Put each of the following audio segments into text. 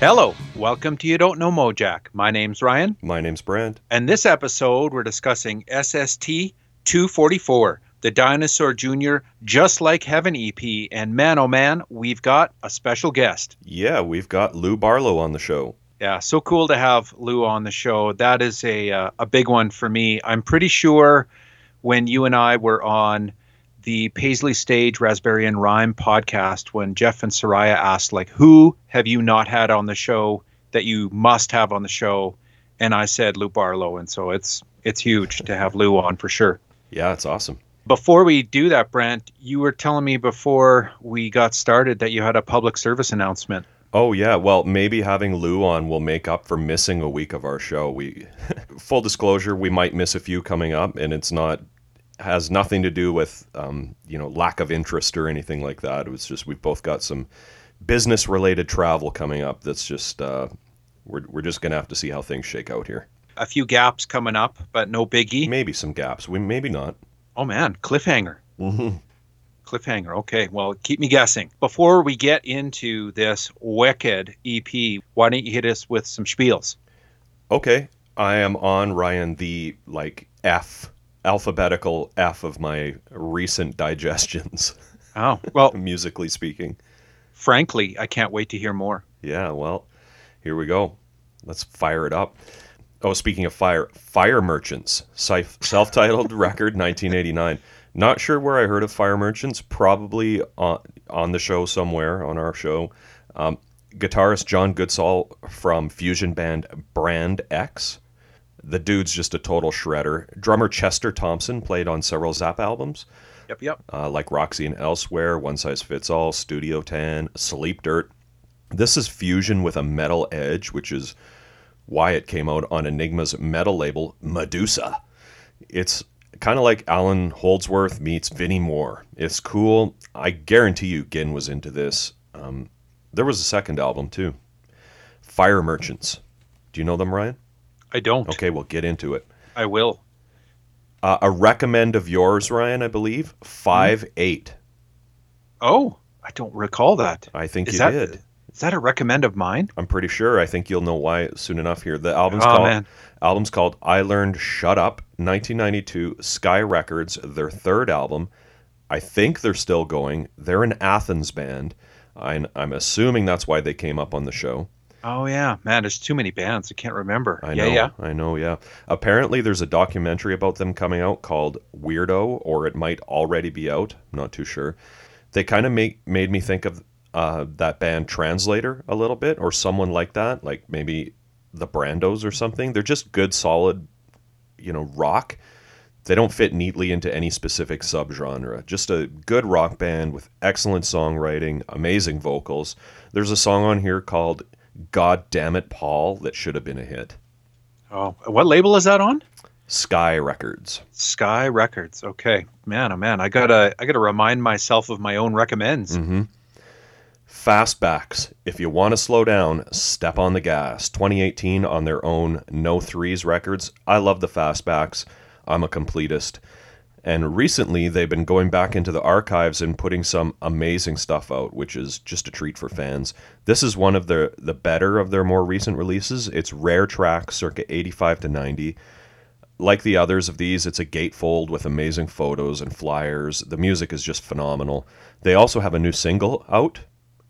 Hello, welcome to You Don't Know Mojack. My name's Ryan, My name's Brant. and this episode we're discussing SST 244, the Dinosaur Jr. Just Like Heaven EP. And man, oh man, we've got a special guest. Yeah, we've got Lou Barlow on the show. Yeah, so cool to have Lou on the show. That is a uh, a big one for me. I'm pretty sure when you and I were on the Paisley Stage Raspberry and Rhyme podcast, when Jeff and Soraya asked like, "Who have you not had on the show that you must have on the show?" and I said Lou Barlow, and so it's it's huge to have Lou on for sure. Yeah, it's awesome. Before we do that, Brant, you were telling me before we got started that you had a public service announcement. Oh yeah, well maybe having Lou on will make up for missing a week of our show. We full disclosure, we might miss a few coming up, and it's not has nothing to do with um, you know lack of interest or anything like that. It was just we've both got some business related travel coming up. That's just uh, we're we're just gonna have to see how things shake out here. A few gaps coming up, but no biggie. Maybe some gaps. We maybe not. Oh man, cliffhanger. hmm Cliffhanger. Okay, well, keep me guessing. Before we get into this wicked EP, why don't you hit us with some spiels? Okay, I am on Ryan the like F alphabetical F of my recent digestions, Oh, well, musically speaking. frankly, I can't wait to hear more. Yeah, well, here we go. Let's fire it up. Oh, speaking of fire, Fire Merchants, self- self-titled record, 1989. Not sure where I heard of Fire Merchants. Probably on on the show somewhere on our show. Um, guitarist John Goodsall from fusion band Brand X. The dude's just a total shredder. Drummer Chester Thompson played on several Zap albums Yep, yep. uh, like Roxy and Elsewhere, One Size Fits All, Studio 10, Sleep Dirt. This is fusion with a metal edge, which is why it came out on Enigma's metal label, Medusa. It's kind of like Allan Holdsworth meets Vinnie Moore. It's cool. I guarantee you Ginn was into this. Um, there was a second album, too Fire Merchants. Do you know them, Ryan? I don't. Okay, we'll get into it. I will. Uh, a recommend of yours, Ryan, I believe? 5 8. Oh, I don't recall that. I think Is you that did. is that a recommend of mine? I'm pretty sure. I think you'll know why soon enough here. The album's Oh, called man. album's called I Learned Shut Up, 1992, Sky Records, their third album. I think they're still going. They're an Athens band. I'm, I'm assuming that's why they came up on the show. Oh yeah, man. There's too many bands. I can't remember. I yeah, know. yeah. I know, yeah. Apparently there's a documentary about them coming out called Weirdo, or it might already be out. I'm not too sure. They kind of make made me think of uh, that band Translator a little bit, or someone like that, like maybe the Brandos or something. They're just good, solid, you know, rock. They don't fit neatly into any specific subgenre. Just a good rock band with excellent songwriting, amazing vocals. There's a song on here called God Damn It Paul that should have been a hit. Oh, what label is that on? Sky Records. Sky Records. Okay, man. Oh man. I gotta I gotta remind myself of my own recommends. hmm Fastbacks. If you want to slow down, step on the gas. 2018 on their own No Threes records. I love the Fastbacks. I'm a completist. And recently, they've been going back into the archives and putting some amazing stuff out, which is just a treat for fans. This is one of the the better of their more recent releases. It's rare track, circa 85 to 90. Like the others of these, it's a gatefold with amazing photos and flyers. The music is just phenomenal. They also have a new single out,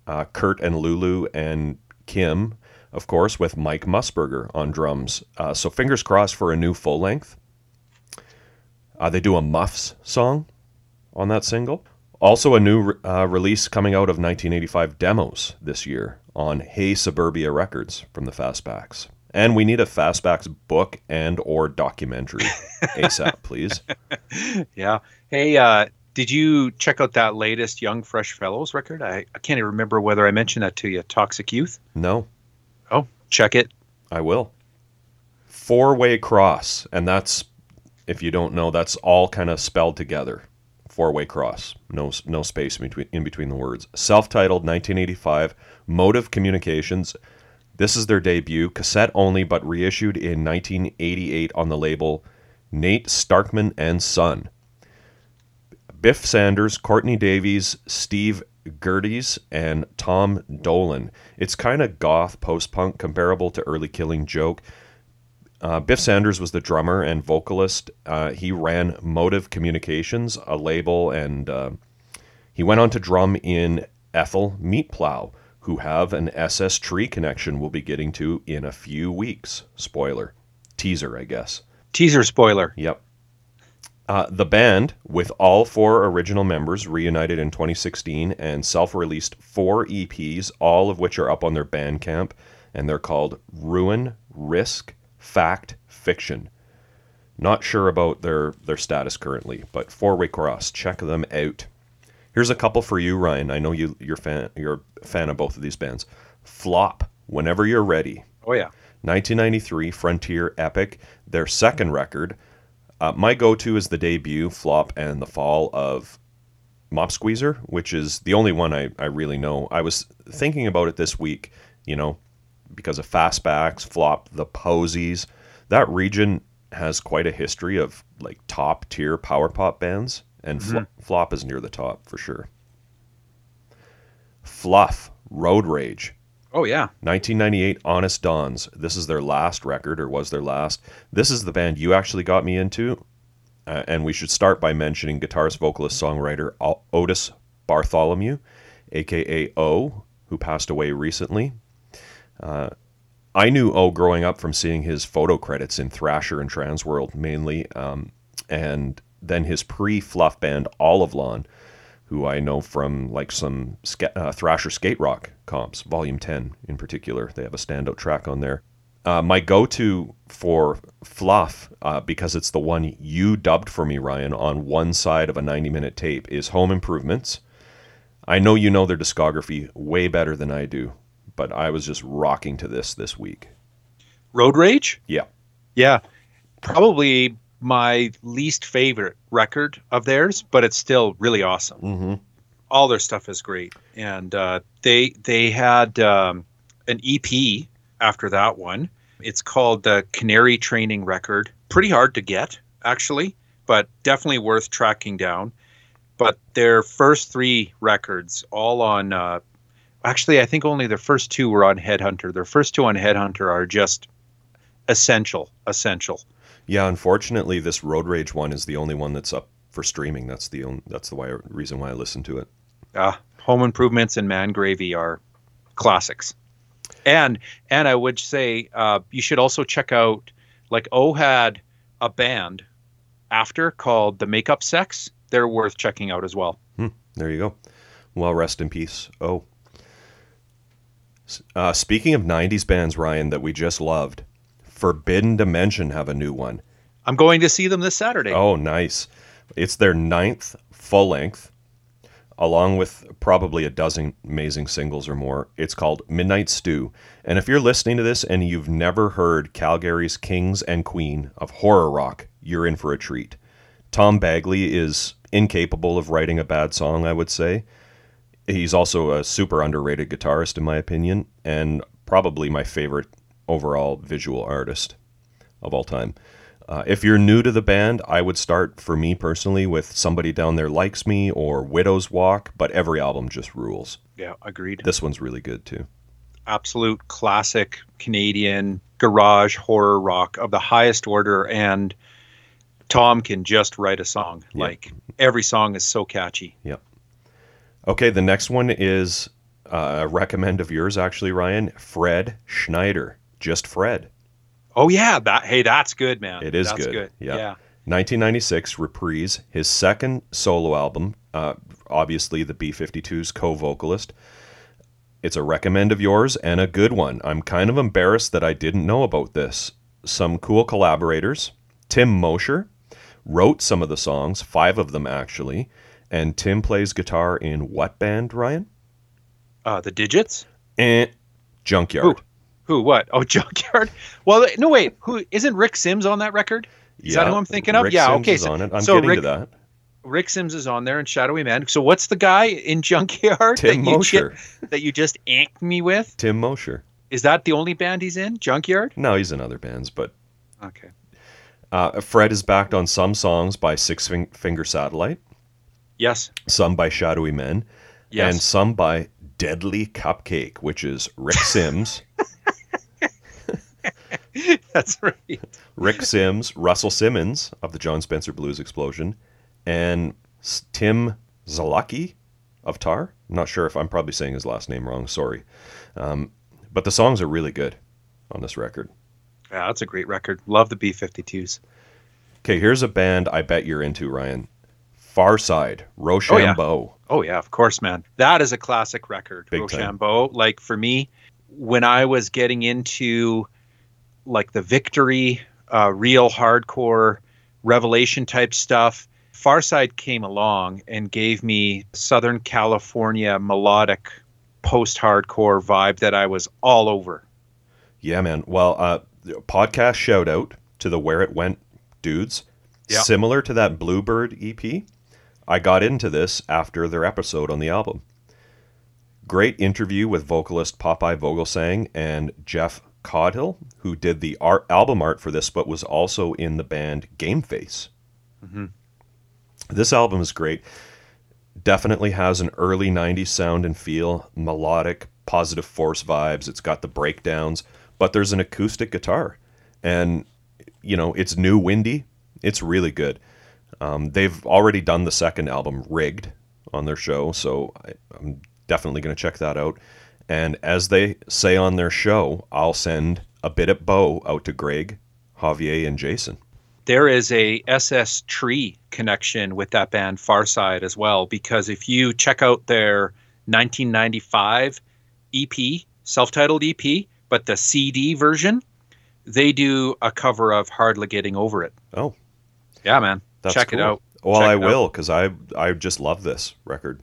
uh, Kurt and Lulu and Kim, of course, with Mike Musburger on drums. Uh, so fingers crossed for a new full length. Uh, they do a Muffs song on that single. Also, a new uh, release coming out of 1985 demos this year on Hey Suburbia Records from the Fastbacks. And we need a Fastbacks book and or documentary ASAP, please. Yeah. Hey, uh, did you check out that latest Young Fresh Fellows record? I, I can't even remember whether I mentioned that to you. Toxic Youth. No, Oh, check it. I will. Four way cross, and that's if you don't know, that's all kind of spelled together. Four way cross, no no space in between in between the words. Self titled, 1985, Motive Communications. This is their debut, cassette only, but reissued in 1988 on the label Nate Starkman and Son. Biff Sanders, Courtney Davies, Steve Gerties, and Tom Dolan. It's kind of goth post punk, comparable to early Killing Joke. Uh, Biff Sanders was the drummer and vocalist. Uh, he ran Motive Communications, a label, and uh, he went on to drum in Ethel Meatplow, who have an SST connection we'll be getting to in a few weeks. Spoiler. Teaser, I guess. Teaser spoiler. Yep. Uh, the band, with all four original members, reunited in 2016 and self released four EPs, all of which are up on their Bandcamp, and they're called Ruin, Risk, Fact, Fiction. Not sure about their, their status currently, but Four Way Cross, check them out. Here's a couple for you, Ryan. I know you, you're, fan, you're a fan of both of these bands. Flop, Whenever You're Ready. Oh, yeah. 1993 Frontier Epic, their second record. Uh, my go to is the debut, Flop, and the Fall of Mop Squeezer, which is the only one I, I really know. I was thinking about it this week, you know, because of Fastbacks, Flop, the Posies. That region has quite a history of like top tier power pop bands, and Fl- Flop is near the top for sure. Fluff, Road Rage. Oh, yeah. 1998 Honest Don's. This is their last record, or was their last. This is the band you actually got me into. Uh, and we should start by mentioning guitarist, vocalist, songwriter Otis Bartholomew, aka O, who passed away recently. Uh, I knew O growing up from seeing his photo credits in Thrasher and Transworld mainly, um, and then his pre-fluff band Olive Lawn, who I know from like some ska- uh, Thrasher skate rock comps, Volume 10 in particular. They have a standout track on there. Uh, my go to for Fluff, uh, because it's the one you dubbed for me, Ryan, on one side of a 90 minute tape, is Home Improvements. I know you know their discography way better than I do, but I was just rocking to this this week. Road Rage? Yeah. Yeah. Probably my least favorite record of theirs, but it's still really awesome. Mm-hmm. All their stuff is great, and uh, they they had um, an EP after that one. It's called the Canary Training Record. Pretty hard to get, actually, but definitely worth tracking down. But their first three records, all on, uh, actually, I think only their first two were on Headhunter. Their first two on Headhunter are just essential, essential. Yeah, unfortunately, this Road Rage one is the only one that's up for streaming. That's the only, that's the why, reason why I listen to it. Uh, Home Improvements and Man Gravy are classics. And and I would say uh, you should also check out like O had a band after called the Makeup Sex. They're worth checking out as well. Hmm, there you go. Well, rest in peace. Oh. Uh, speaking of 90s bands, Ryan, that we just loved, Forbidden Dimension have a new one. I'm going to see them this Saturday. Oh, nice. It's their ninth full length, along with probably a dozen amazing singles or more. It's called Midnight Stew. And if you're listening to this and you've never heard Calgary's Kings and Queen of horror rock, you're in for a treat. Tom Bagley is incapable of writing a bad song, I would say. He's also a super underrated guitarist, in my opinion, and probably my favorite overall visual artist of all time. Uh, if you're new to the band, I would start, for me personally, with Somebody Down There Likes Me or Widow's Walk, but every album just rules. Yeah, agreed. This one's really good too. Absolute classic Canadian garage horror rock of the highest order. And Tom can just write a song. Yeah. Like every song is so catchy. Yep. Okay, the next one is uh, a recommend of yours, actually, Ryan. Fred Schneider. Just Fred. Oh yeah, that hey, that's good, man. It is that's good. Yeah. Yeah. 1996 Reprise, his second solo album, uh, obviously the B 52's co vocalist. It's a recommend of yours and a good one. I'm kind of embarrassed that I didn't know about this. Some cool collaborators. Tim Mosher wrote some of the songs, five of them actually. And Tim plays guitar in what band, Ryan? Uh, the Didjits. Eh, Junkyard. Who? What? Oh, Junkyard. Well, no wait. Who isn't Rick Sims on that record? Is that who I'm thinking of? Rick Yeah, Sims okay, is so- on it. I'm so getting Rick- to that. Rick Sims is on there and Shadowy Man. So what's the guy in Junkyard Tim that you Mosher. ju- that you just anked me with? Tim Mosher. Is that the only band he's in? Junkyard? No, he's in other bands, but Okay. uh, Fred is backed on some songs by Six Finger Satellite. Yes. some by Shadowy Men. Yes. and some by Deadly Cupcake, which is Rick Sims, That's right. Rick Sims, Russell Simins of the Jon Spencer Blues Explosion, and Tim Zalaki of Tar. I'm not sure if I'm probably saying his last name wrong. Sorry, um, but the songs are really good on this record. Yeah, that's a great record. Love the B52s. Okay, here's a band I bet you're into, Ryan. Farside, Rochambeau. Oh yeah, of course, man. That is a classic record. Big time. Rochambeau. Like for me, when I was getting into like the victory, uh, real hardcore revelation type stuff, Farside came along and gave me Southern California melodic post-hardcore vibe that I was all over. Yeah, man. Well, uh, podcast shout out to the Where It Went dudes. Yeah. Similar to that Bluebird EP, I got into this after their episode on the album. Great interview with vocalist Popeye Vogelsang and Jeff Codhill, who did the art album art for this, but was also in the band Game Face. Mhm. This album is great. Definitely has an early 90s sound and feel, melodic, positive force vibes. It's got the breakdowns, but there's an acoustic guitar. And, you know, it's new windy. It's really good. Um, they've already done the second album, Rigged, on their show, so I, I'm definitely going to check that out. And as they say on their show, I'll send a bit at bow out to Greg, Javier, and Jason. there is a SST connection with that band Farside as well because if you check out their 1995 EP, self-titled EP, but the CD version, they do a cover of Hardly Getting Over It. Oh, Yeah, man. That's check cool. it out. Well, Check I will because I I just love this record.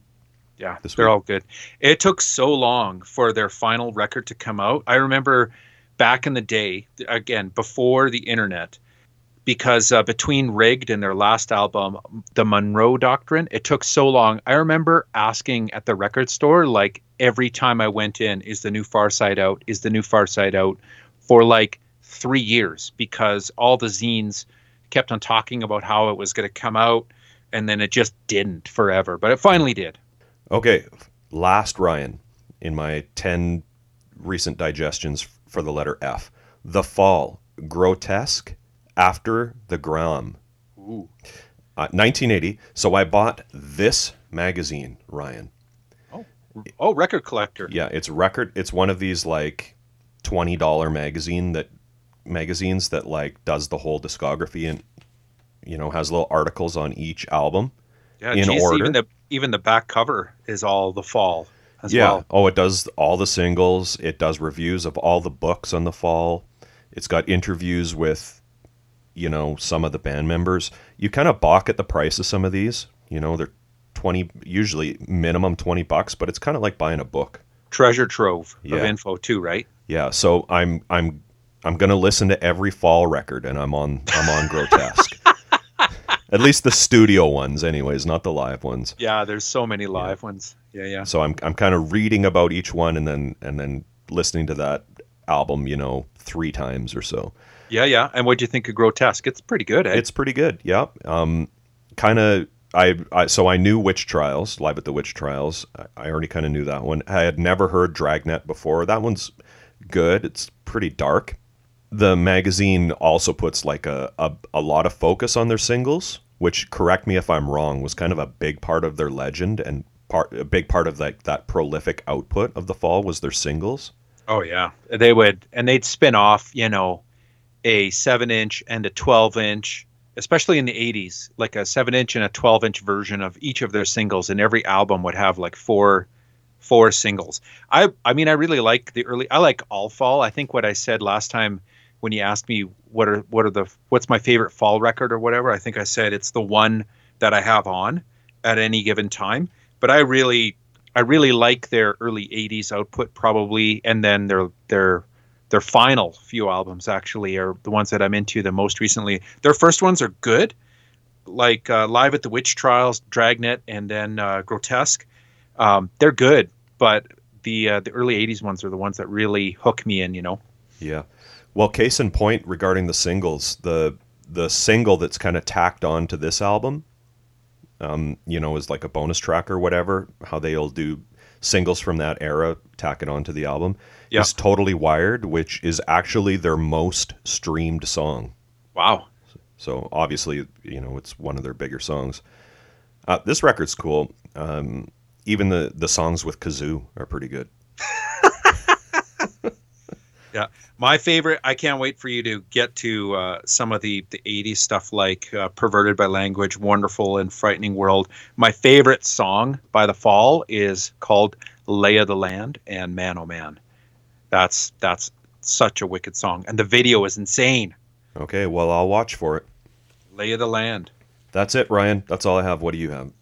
Yeah, this they're week. all good. It took so long for their final record to come out. I remember back in the day, again, before the internet, because uh, between Rigged and their last album, The Monroe Doctrine, it took so long. I remember asking at the record store, like every time I went in, is the new Farside out? Is the new Farside out? For like three years, because all the zines kept on talking about how it was going to come out, and then it just didn't forever. But it finally did. Okay, last Ryan in my 10 recent digestions for the letter F. The Fall, Grotesque, After the Gramme. Ooh. Uh, 1980. So I bought this magazine, Ryan. Oh, oh, record collector. Yeah, it's record. It's one of these like twenty dollar magazine that magazines that like does the whole discography and you know has little articles on each album. Yeah, in geez, order. Even the even the back cover is all the fall as yeah. well. Oh, it does all the singles. It does reviews of all the books on the fall. It's got interviews with, you know, some of the band members. You kind of balk at the price of some of these. You know, they're twenty, usually minimum twenty bucks, but it's kind of like buying a book. Treasure trove of info too, right? Yeah. So I'm I'm I'm gonna listen to every fall record, and I'm on I'm on grotesque. At least the studio ones, anyways, not the live ones. Yeah, there's so many live ones. Yeah, yeah. So I'm I'm kind of reading about each one and then and then listening to that album, you know, three times or so. Yeah, yeah. And what do you think of Grotesque? It's pretty good, eh? It's pretty good. Yeah. Um, kind of. I, I so I knew Witch Trials, Live at the Witch Trials. I, I already kind of knew that one. I had never heard Dragnet before. That one's good. It's pretty dark. The magazine also puts like a, a, a lot of focus on their singles, which correct me if I'm wrong, was kind of a big part of their legend and part a big part of like that prolific output of the fall was their singles. oh yeah. They would and they'd spin off, you know, a seven inch and a twelve inch, especially in the eighties, like a seven inch and a twelve inch version of each of their singles, and every album would have like four four singles. I I mean I really like the early I like all fall. I think what I said last time when you asked me what are what are the what's my favorite fall record or whatever, I think I said it's the one that I have on at any given time. But I really I really like their early 80s output probably and then their their their final few albums actually are the ones that I'm into the most recently. Their first ones are good, like uh, Live at the Witch Trials, Dragnet, and then uh, Grotesque. Um, they're good, but the uh, the early '80s ones are the ones that really hook me in. You know. Yeah. Well, case in point regarding the singles, the the single that's kind of tacked on to this album um, you know, is like a bonus track or whatever, how they'll do singles from that era, tack it onto the album, Yeah. is Totally Wired, which is actually their most streamed song. Wow. So obviously, you know, it's one of their bigger songs. Uh, this record's cool. Um, even the the songs with kazoo are pretty good. Yeah, my favorite. I can't wait for you to get to uh, some of the the '80s stuff like uh, "Perverted by Language," "Wonderful and Frightening World." My favorite song by The Fall is called "Lay of the Land" and "Man Oh Man." That's that's such a wicked song, and the video is insane. Okay, well, I'll watch for it. "Lay of the Land." That's it, Ryan. That's all I have. What do you have?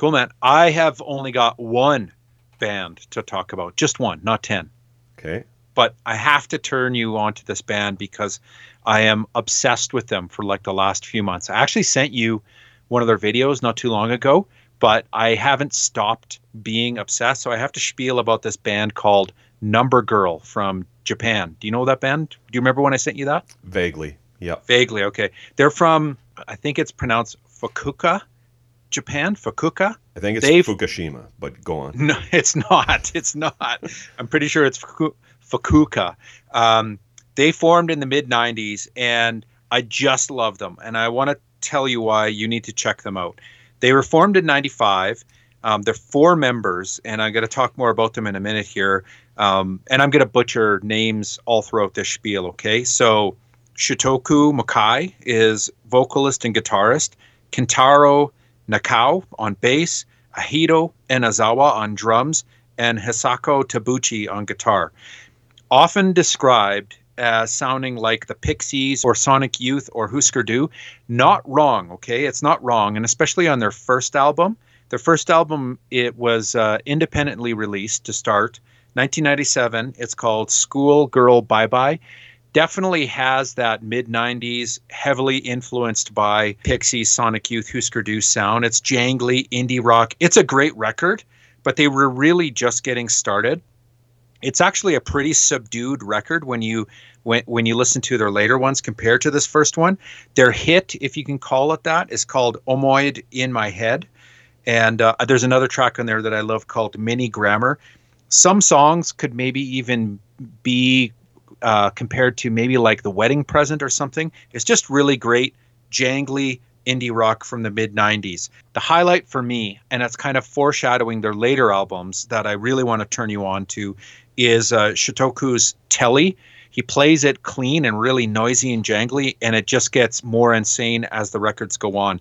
Cool, man. I have only got one band to talk about, just one, not ten. Okay. but I have to turn you on to this band because I am obsessed with them for like the last few months. I actually sent you one of their videos not too long ago, but I haven't stopped being obsessed. So I have to spiel about this band called Number Girl from Japan. Do you know that band? Do you remember when I sent you that? Vaguely. Yeah. Vaguely. Okay. They're from, I think it's pronounced Fukuoka, Japan. Fukuoka. I think it's They've- Fukushima, but go on. No, it's not. It's not. I'm pretty sure it's Fuku- Fukuoka. Um, they formed in the mid 90s, and I just love them. And I want to tell you why you need to check them out. They were formed in 95. Um, they're four members, and I'm going to talk more about them in a minute here. Um, and I'm going to butcher names all throughout this spiel, okay? So, Shitoku Makai is vocalist and guitarist. Kentaro Nakao on bass. Ahito Enazawa on drums, and Hisako Tabuchi on guitar. Often described as sounding like the Pixies or Sonic Youth or Husker Du. Not wrong, okay? It's not wrong, and especially on their first album. Their first album, it was uh, independently released to start. 1997. It's called School Girl Bye Bye definitely has that mid 90s heavily influenced by Pixies, Sonic Youth, Husker Du sound. It's jangly indie rock. It's a great record, but they were really just getting started. It's actually a pretty subdued record when you when when you listen to their later ones compared to this first one. Their hit, if you can call it that, is called Omoide in My Head. And uh, there's another track on there that I love called Mini Grammar. Some songs could maybe even be uh, compared to maybe like the wedding present or something. It's just really great, jangly indie rock from the mid 90s. The highlight for me, and it's kind of foreshadowing their later albums that I really want to turn you on to, is uh, Shitoku's Tele. He plays it clean and really noisy and jangly, and it just gets more insane as the records go on.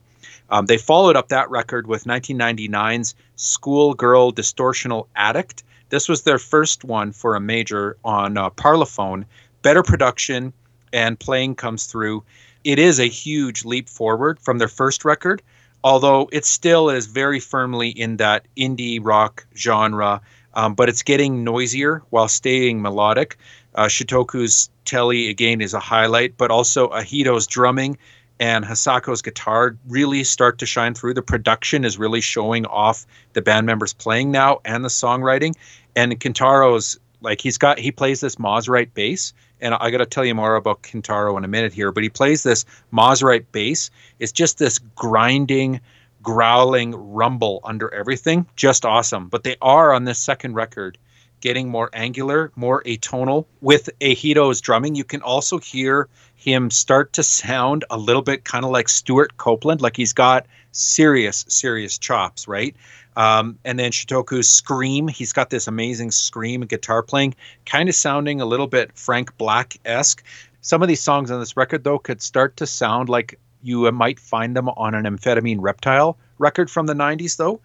Um, they followed up that record with 1999's Schoolgirl Distortional Addict. This was their first one for a major on uh, Parlophone. Better production and playing comes through. It is a huge leap forward from their first record, although it still is very firmly in that indie rock genre, um, but it's getting noisier while staying melodic. Uh, Shitoku's Tele, again, is a highlight, but also Ahito's drumming and Hisako's guitar really start to shine through. The production is really showing off the band members playing now and the songwriting. And Kintaro's like he's got he plays this Mosrite bass, and I got to tell you more about Kintaro in a minute here. But he plays this Mosrite bass. It's just this grinding, growling rumble under everything. Just awesome. But they are on this second record getting more angular, more atonal. With Ahito's drumming, you can also hear him start to sound a little bit kind of like Stewart Copeland, like he's got serious, serious chops, right? Um, and then Shitoku's scream, he's got this amazing scream guitar playing, kind of sounding a little bit Frank Black esque. Some of these songs on this record, though, could start to sound like you might find them on an amphetamine reptile record from the 90s, though.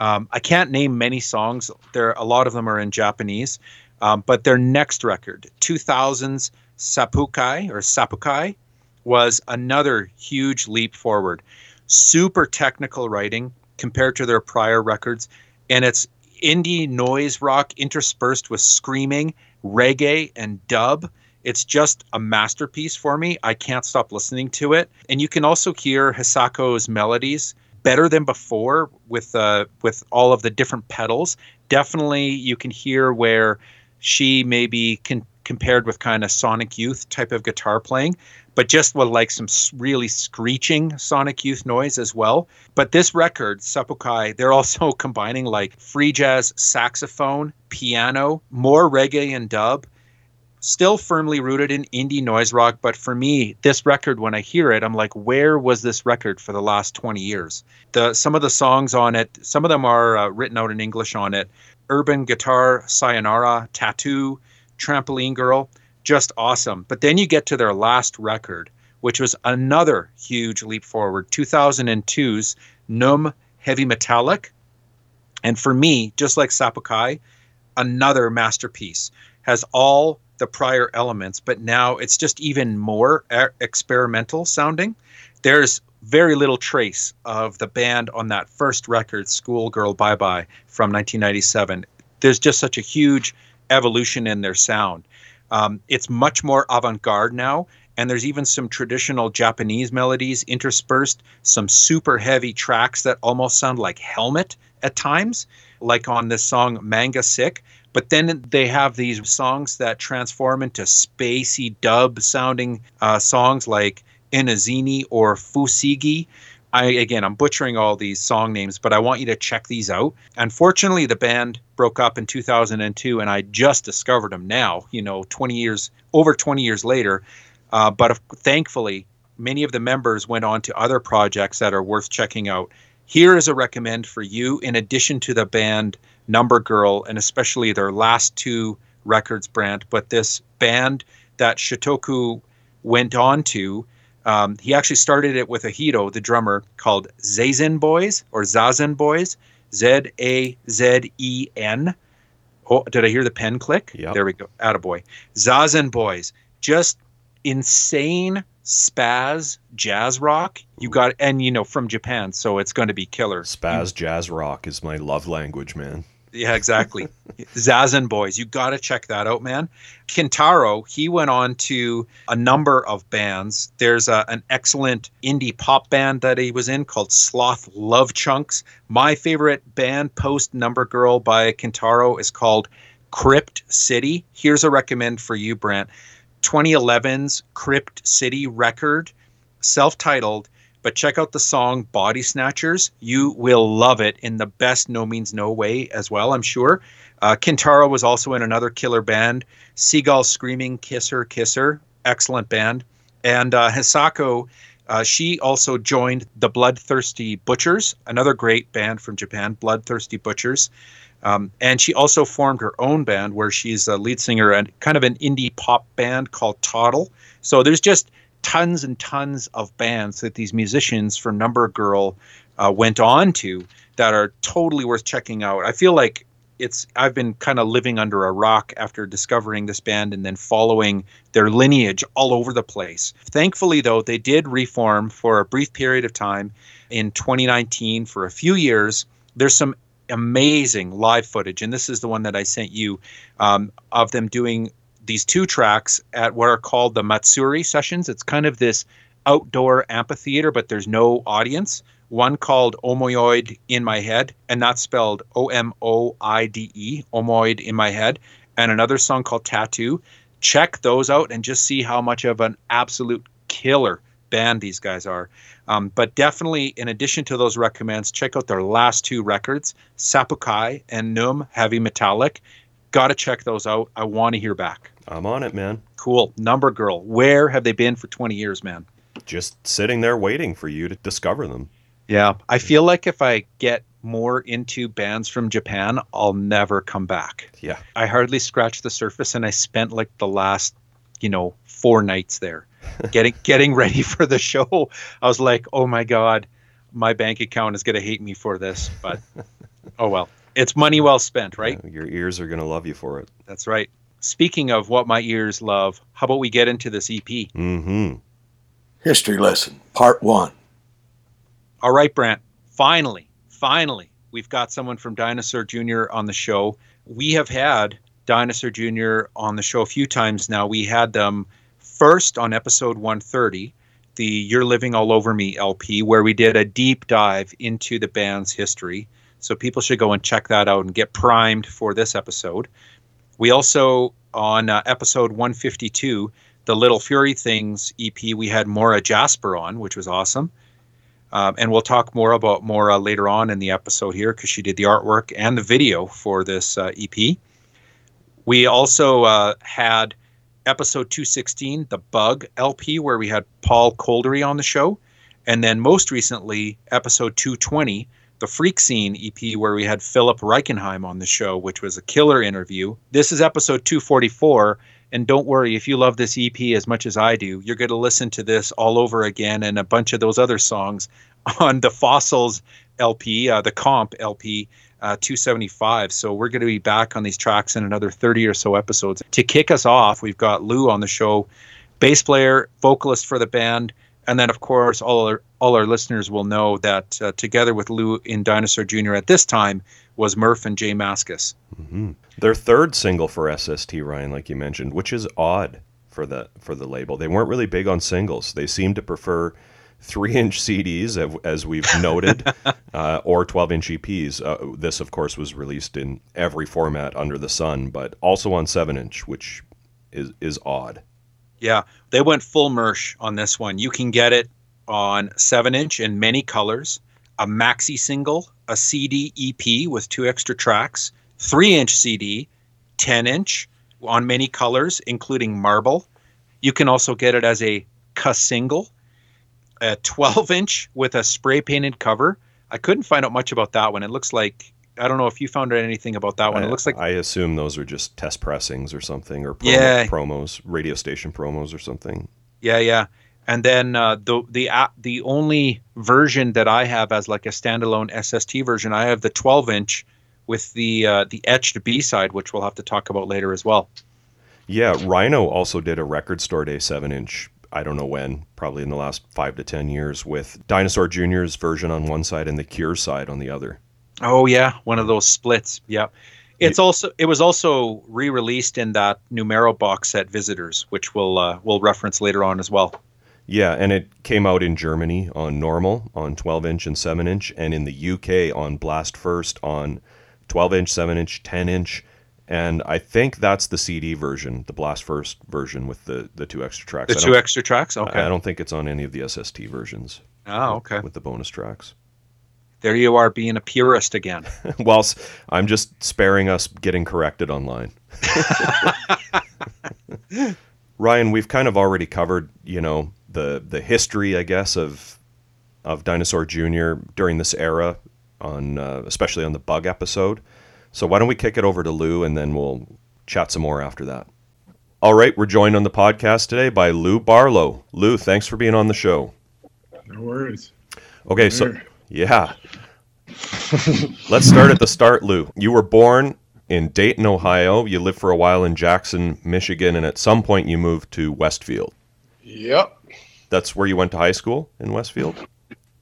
Um, I can't name many songs. There, a lot of them are in Japanese. Um, but their next record, 2000's Sappukei or Sappukei, was another huge leap forward. Super technical writing compared to their prior records, and it's indie noise rock interspersed with screaming, reggae, and dub. It's just a masterpiece for me. I can't stop listening to it. And you can also hear Hisako's melodies better than before with uh, with all of the different pedals. Definitely, you can hear where she maybe can compared with kind of Sonic Youth type of guitar playing, but just with like some really screeching Sonic Youth noise as well. But this record, Sappukei, they're also combining like free jazz, saxophone, piano, more reggae and dub. Still firmly rooted in indie noise rock, but for me, this record, when I hear it, I'm like, where was this record for the last 20 years? The some of the songs on it, some of them are uh, written out in English on it. Urban Guitar, Sayonara, Tattoo, Trampoline Girl just awesome. But then you get to their last record, which was another huge leap forward 2002's Num Heavy Metallic. And for me, just like Sappukei, another masterpiece. Has all the prior elements, but now it's just even more experimental sounding. There's very little trace of the band on that first record, Schoolgirl Bye Bye, from 1997. There's just such a huge evolution in their sound. Um, it's much more avant garde now. And there's even some traditional Japanese melodies interspersed, some super heavy tracks that almost sound like Helmet at times, like on this song Manga Sick. But then they have these songs that transform into spacey dub sounding uh, songs like Inazini or Fusigi, I again, I'm butchering all these song names, but I want you to check these out. Unfortunately, the band broke up in 2002, and I just discovered them now. You know, 20 years over 20 years later. Uh, but thankfully, many of the members went on to other projects that are worth checking out. Here is a recommend for you, in addition to the band Number Girl, and especially their last two records, Brant. But this band that Shotoku went on to um, he actually started it with Ahito, the drummer, called Zazen Boys or Zazen Boys, Z A Z E N. Oh, did I hear the pen click? Yep. There we go. Attaboy. Zazen Boys. Just insane spaz jazz rock. You got, and you know, from Japan, so it's going to be killer. Spaz jazz rock is my love language, man. Yeah, exactly. Zazen Boys. You got to check that out, man. Kintaro, he went on to a number of bands. There's a, an excellent indie pop band that he was in called Sloth Love Chunks. My favorite band, Post Number Girl by Kintaro, is called Crypt City. Here's a recommend for you, Brant. 2011's Crypt City record, self titled but check out the song Body Snatchers. You will love it in the best No Means No way as well, I'm sure. Uh, Kintaro was also in another killer band, Seagull Screaming Kiss Her Kiss Her. Excellent band. And uh, Hisako, uh, she also joined the Bloodthirsty Butchers, another great band from Japan, Bloodthirsty Butchers. Um, and she also formed her own band where she's a lead singer and kind of an indie pop band called Toddle. So there's just tons and tons of bands that these musicians from Number Girl uh, went on to that are totally worth checking out. I feel like it's I've been kind of living under a rock after discovering this band and then following their lineage all over the place. Thankfully though, they did reform for a brief period of time in 2019 for a few years. There's some amazing live footage, and this is the one that I sent you um, of them doing these two tracks at what are called the Matsuri sessions. It's kind of this outdoor amphitheater, but there's no audience. One called Omoide in My Head, and that's spelled O M O I D E, Omoide in My Head, and another song called Tattoo. Check those out and just see how much of an absolute killer band these guys are. Um, but definitely, in addition to those recommends, check out their last two records, Sappukei and Num Heavy Metallic. Got to check those out. I want to hear back. I'm on it, man. Cool. Number Girl. Where have they been for 20 years, man? Just sitting there waiting for you to discover them. Yeah. I feel like if I get more into bands from Japan, I'll never come back. Yeah. I hardly scratched the surface and I spent like the last, you know, four nights there getting getting ready for the show. I was like, "Oh my god, my bank account is going to hate me for this." But oh well it's money well spent, right? Yeah, your ears are going to love you for it. That's right. Speaking of what my ears love, how about we get into this EP? Mm-hmm. History lesson, part one. All right, Brant. Finally, finally, we've got someone from Dinosaur Jr. on the show. We have had Dinosaur Jr. on the show a few times now. We had them first on episode 130, the You're Living All Over Me LP, where we did a deep dive into the band's history. So people should go and check that out and get primed for this episode. We also, on uh, episode 152, the Little Fury Things EP, we had Maura Jasper on, which was awesome. Um, and we'll talk more about Maura later on in the episode here because she did the artwork and the video for this uh, EP. We also uh, had episode 216, the Bug LP, where we had Paul Coldery on the show. And then most recently, episode 220, the Freak Scene EP, where we had Philip Reichenheim on the show, which was a killer interview. This is episode 244. And don't worry, if you love this EP as much as I do, you're going to listen to this all over again and a bunch of those other songs on the Fossils LP, uh, the Comp LP, uh, 275. So we're going to be back on these tracks in another 30 or so episodes. To kick us off, we've got Lou on the show, bass player, vocalist for the band. And then, of course, all our, all our listeners will know that uh, together with Lou in Dinosaur Jr. at this time was Murph and J Mascis. Mm-hmm. Their third single for SST, Ryan, like you mentioned, which is odd for the for the label. They weren't really big on singles. They seemed to prefer three inch CDs, as we've noted, uh, or 12 inch EPs. Uh, this, of course, was released in every format under the sun, but also on 7 inch, which is, is odd. Yeah, they went full merch on this one. You can get it on 7 inch in many colors, a maxi single, a CD EP with two extra tracks, 3 inch CD, 10 inch on many colors, including marble. You can also get it as a cassingle a 12 inch with a spray painted cover. I couldn't find out much about that one. It looks like I don't know if you found out anything about that one. I, it looks like I assume those are just test pressings or something, or promo, yeah. promos, radio station promos or something. Yeah, yeah. And then uh, the the uh, the only version that I have as like a standalone SST version, I have the 12 inch with the uh, the etched B side, which we'll have to talk about later as well. Yeah, Rhino also did a record store day seven inch I don't know when, probably in the last five to 10 years, with Dinosaur Jr.'s version on one side and the Cure side on the other. Oh, yeah. One of those splits. Yeah. It's also it was also re-released in that numero box set Visitors, which we'll uh, we'll reference later on as well. Yeah, and it came out in Germany on normal, on 12 inch and 7 inch, and in the UK on Blast First on 12 inch, 7 inch, 10 inch, and I think that's the CD version, the Blast First version with the the two extra tracks. The two extra tracks. Okay. I, I don't think it's on any of the SST versions. Oh, okay. With, with the bonus tracks. There you are, being a purist again. Whilst I'm just sparing us getting corrected online. Ryan, we've kind of already covered, you know, the the history, I guess, of of Dinosaur Jr. during this era, on uh, especially on the Bug episode. So why don't we kick it over to Lou and then we'll chat some more after that. All right, we're joined on the podcast today by Lou Barlow. Lou, thanks for being on the show. No worries. Okay, so yeah. Let's start at the start, Lou. You were born in Dayton, Ohio. You lived for a while in Jackson, Michigan, and at some point you moved to Westfield. Yep. That's where you went to high school in Westfield?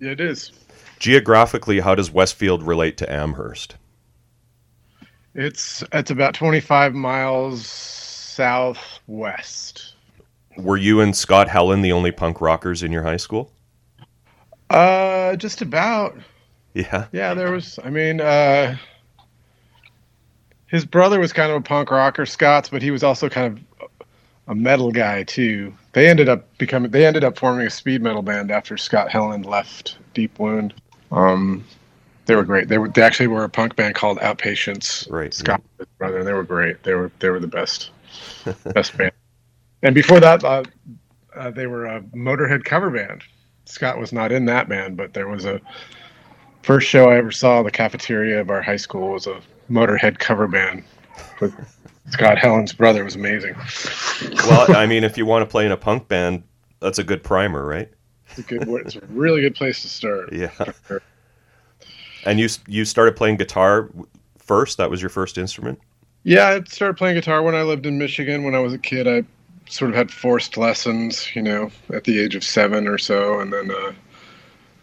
Yeah, it is. Geographically, how does Westfield relate to Amherst? It's it's about 25 miles southwest. Were you and Scott Helland the only punk rockers in your high school? Uh, just about. Yeah. Yeah, there was. I mean, uh, his brother was kind of a punk rocker, Scott's, but he was also kind of a metal guy too. They ended up becoming. They ended up forming a speed metal band after Scott Helland left Deep Wound. Um, they were great. They were they actually were a punk band called Outpatients. Right. Scott yeah. brother, and they were great. They were they were the best best band. And before that, uh, uh, they were a Motorhead cover band. Scott was not in that band, but there was a first show I ever saw. The cafeteria of our high school was a Motorhead cover band with Scott Helland's brother. It was amazing. Well, I mean, if you want to play in a punk band, that's a good primer, right? It's a good. It's a really good place to start. Yeah. And you you started playing guitar first. That was your first instrument. Yeah, I started playing guitar when I lived in Michigan. When I was a kid, I sort of had forced lessons, you know, at the age of seven or so, and then uh,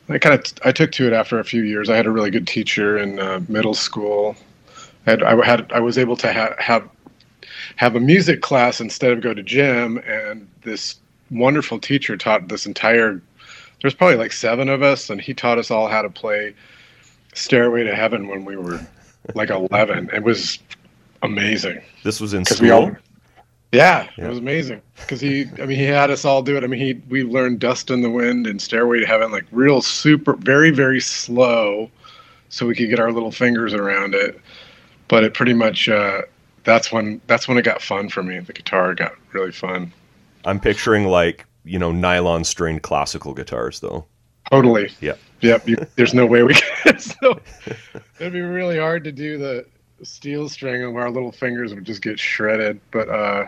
I kind of I took to it after a few years. I had a really good teacher in uh, middle school. I had, I had I was able to ha- have have a music class instead of go to gym, and this wonderful teacher taught this entire. There's probably like seven of us, and he taught us all how to play Stairway to Heaven when we were like 11. It was amazing. This was in school. All, Yeah, Yeah. it was amazing because he, I mean, he had us all do it. I mean, he we learned "Dust in the Wind" and "Stairway to Heaven" like real super, very very slow, so we could get our little fingers around it. But it pretty much uh, that's when that's when it got fun for me. The guitar got really fun. I'm picturing like you know nylon string classical guitars though. Totally. Yeah. Yep. You, there's no way we could. so it'd be really hard to do the steel string, and our little fingers would just get shredded. But uh,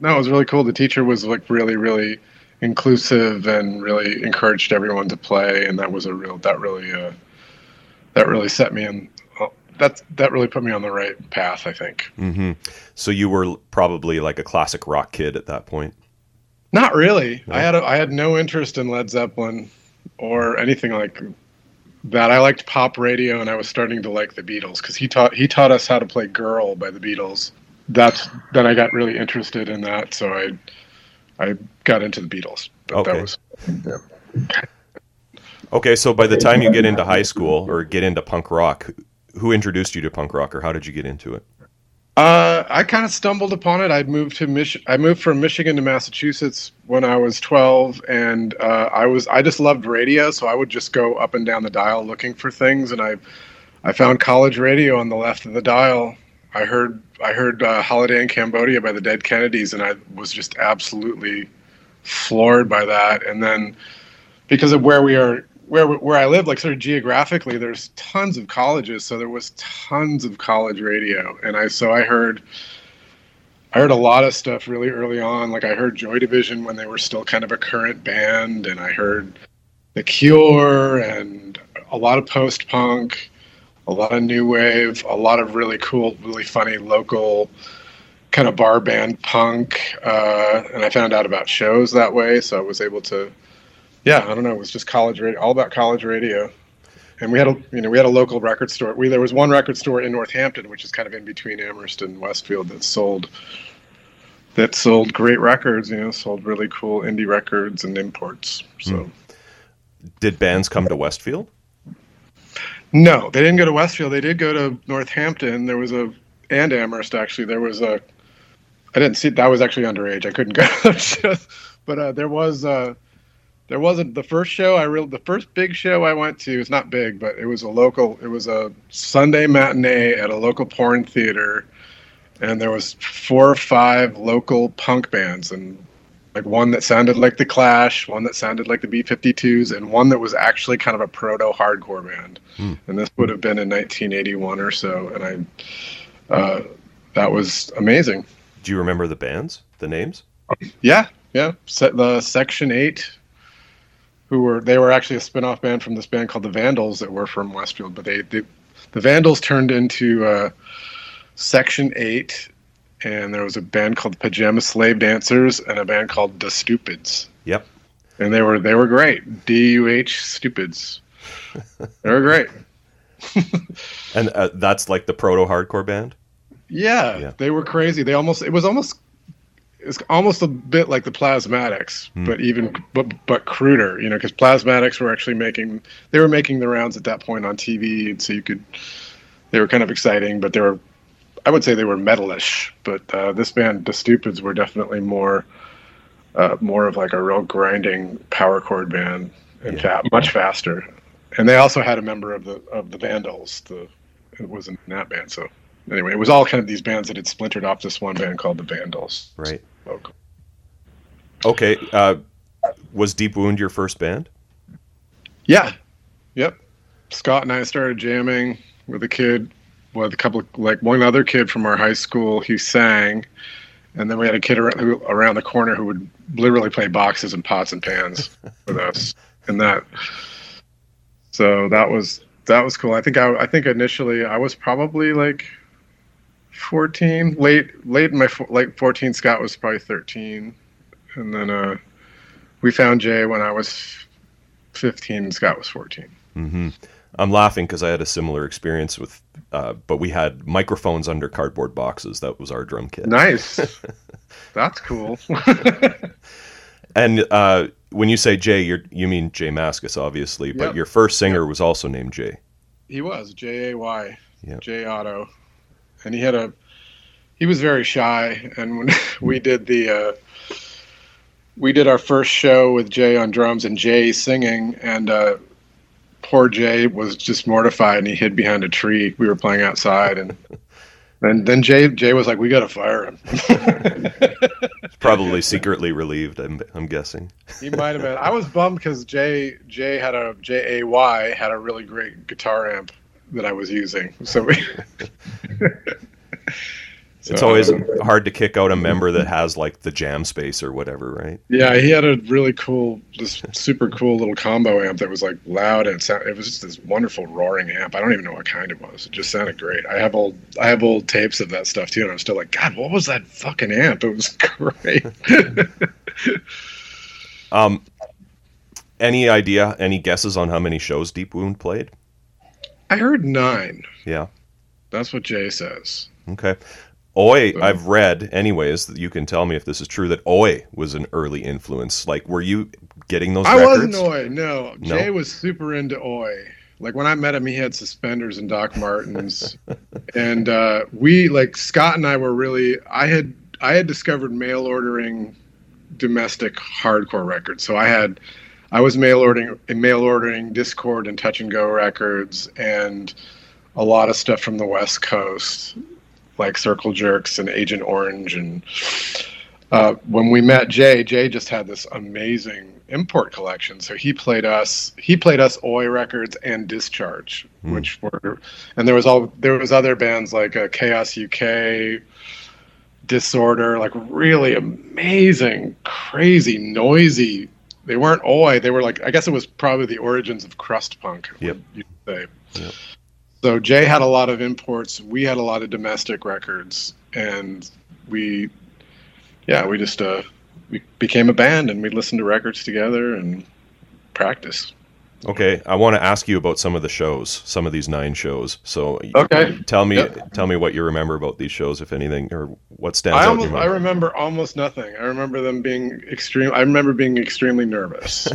no, it was really cool. The teacher was like really, really inclusive and really encouraged everyone to play, and that was a real that really uh, that really set me in. That that really put me on the right path. I think. Mm-hmm. So you were probably like a classic rock kid at that point. Not really. No? I had a, I had no interest in Led Zeppelin or anything like that. I liked pop radio, and I was starting to like the Beatles because he taught he taught us how to play "Girl" by the Beatles. That's then I got really interested in that, so I I got into the Beatles. But Okay. that was Okay, so by the time you get into high school or get into punk rock, who introduced you to punk rock, or how did you get into it? Uh, I kind of stumbled upon it. I moved to Mich- I moved from Michigan to Massachusetts when I was 12, and uh, I was I just loved radio, so I would just go up and down the dial looking for things, and I I found college radio on the left of the dial. I heard I heard uh, Holiday in Cambodia by the Dead Kennedys, and I was just absolutely floored by that. And then because of where we are where where I live, like sort of geographically, there's tons of colleges, so there was tons of college radio, and I so I heard I heard a lot of stuff really early on. Like I heard Joy Division when they were still kind of a current band, and I heard The Cure and a lot of post punk, a lot of new wave, a lot of really cool, really funny local kind of bar band punk, uh, and I found out about shows that way, so I was able to yeah, I don't know. It was just college radio, all about college radio. And we had a, you know, we had a local record store. We there was one record store in Northampton, which is kind of in between Amherst and Westfield, that sold that sold great records. You know, sold really cool indie records and imports. So Did bands come to Westfield? no, they didn't go to Westfield. They did go to Northampton. There was a and Amherst actually. There was a. I didn't see. that was actually underage. I couldn't go. To But uh, there was. Uh, there wasn't the first show I real the first big show I went to. It's not big, but it was a local. It was a Sunday matinee at a local porn theater, and there was four or five local punk bands, and like one that sounded like the Clash, one that sounded like the B52s, and one that was actually kind of a proto hardcore band. Hmm. And this would have been in 1981 or so, and I uh, that was amazing. Do you remember the bands, the names? Yeah, yeah. Se- the Section Eight, who were they were actually a spin-off band from this band called the Vandals that were from Westfield, but they, they the Vandals turned into uh, Section Eight, and there was a band called Pajama Slave Dancers and a band called The Stupids, Yep. and they were they were great. D U H Stupids, they were great. And uh, that's like the proto hardcore band. Yeah, Yeah. they were crazy. They almost it was almost it's almost a bit like the Plasmatics, Hmm. but even but but cruder. You know, because Plasmatics were actually making they were making the rounds at that point on TV, and so you could they were kind of exciting, but they were I would say they were metalish. But uh, this band, the Stupids, were definitely more uh, more of like a real grinding power chord band and Yeah. much faster. And they also had a member of the of the Vandals. The it was in that band. So anyway, it was all kind of these bands that had splintered off this one band called the Vandals. Right. Local. Okay. Uh, was Deep Wound your first band? Yeah. Yep. Scott and I started jamming with a kid, with a couple of, like one other kid from our high school. He sang, and then we had a kid around, who, around the corner who would literally play boxes and pots and pans with us, and that. So that was that was cool. I think I I think initially I was probably like. 14 late late in my late 14 scott was probably 13 and then uh we found jay when i was 15 scott was 14 mm-hmm. I'm laughing because I had a similar experience with, uh, but we had microphones under cardboard boxes. That was our drum kit. nice that's cool And uh, when you say Jay, you're, you mean J Mascis, obviously, but Yep. your first singer was also named Jay. he was j-a-y Yeah. j otto and he had a he was very shy, and when we did the uh, we did our first show with Jay on drums and Jay singing, and uh, poor Jay was just mortified and he hid behind a tree. We were playing outside, and and then Jay Jay was like, "We got to fire him." Probably secretly relieved. I'm, I'm guessing. he might have been. I was bummed because Jay Jay had a J A Y had a really great guitar amp that I was using. So we. It's So- always hard to kick out a member that has like the jam space or whatever, right? Yeah, he had a really cool, this super cool little combo amp that was like loud and sound. It was just this wonderful roaring amp. I don't even know what kind it was. It just sounded great. I have old, I have old tapes of that stuff too, and I'm still like, God, what was that fucking amp? It was great. Um, any idea, any guesses on how many shows Deep Wound played? I heard nine. Yeah. That's what Jay says. Okay. Oi, I've read, anyways, that you can tell me if this is true, that Oi was an early influence. Like, were you getting those I records? wasn't Oi. No, No? Jay was super into Oi. Like when I met him, he had suspenders and Doc Martens, and uh, we like Scott and I were really. I had I had discovered mail ordering domestic hardcore records, so I had I was mail ordering mail ordering Dischord and Touch and Go records and a lot of stuff from the West Coast, like Circle Jerks and Agent Orange and uh, when we met Jay, Jay just had this amazing import collection. So he played us, he played us Oi records and Discharge, Hmm. which were, and there was all there was other bands like uh, Chaos UK, Disorder, like really amazing, crazy, noisy. They weren't Oi. They were like I guess it was probably the origins of crust punk. Yep. You say. Yep. So Jay had a lot of imports. We had a lot of domestic records, and we yeah, we just uh, we became a band and we listened to records together and practice. Okay, I want to ask you about some of the shows, some of these nine shows. So, Okay. tell me, Yep. tell me what you remember about these shows, if anything, or what stands I out. almost, I remember almost nothing. I remember them being extreme. I remember being extremely nervous.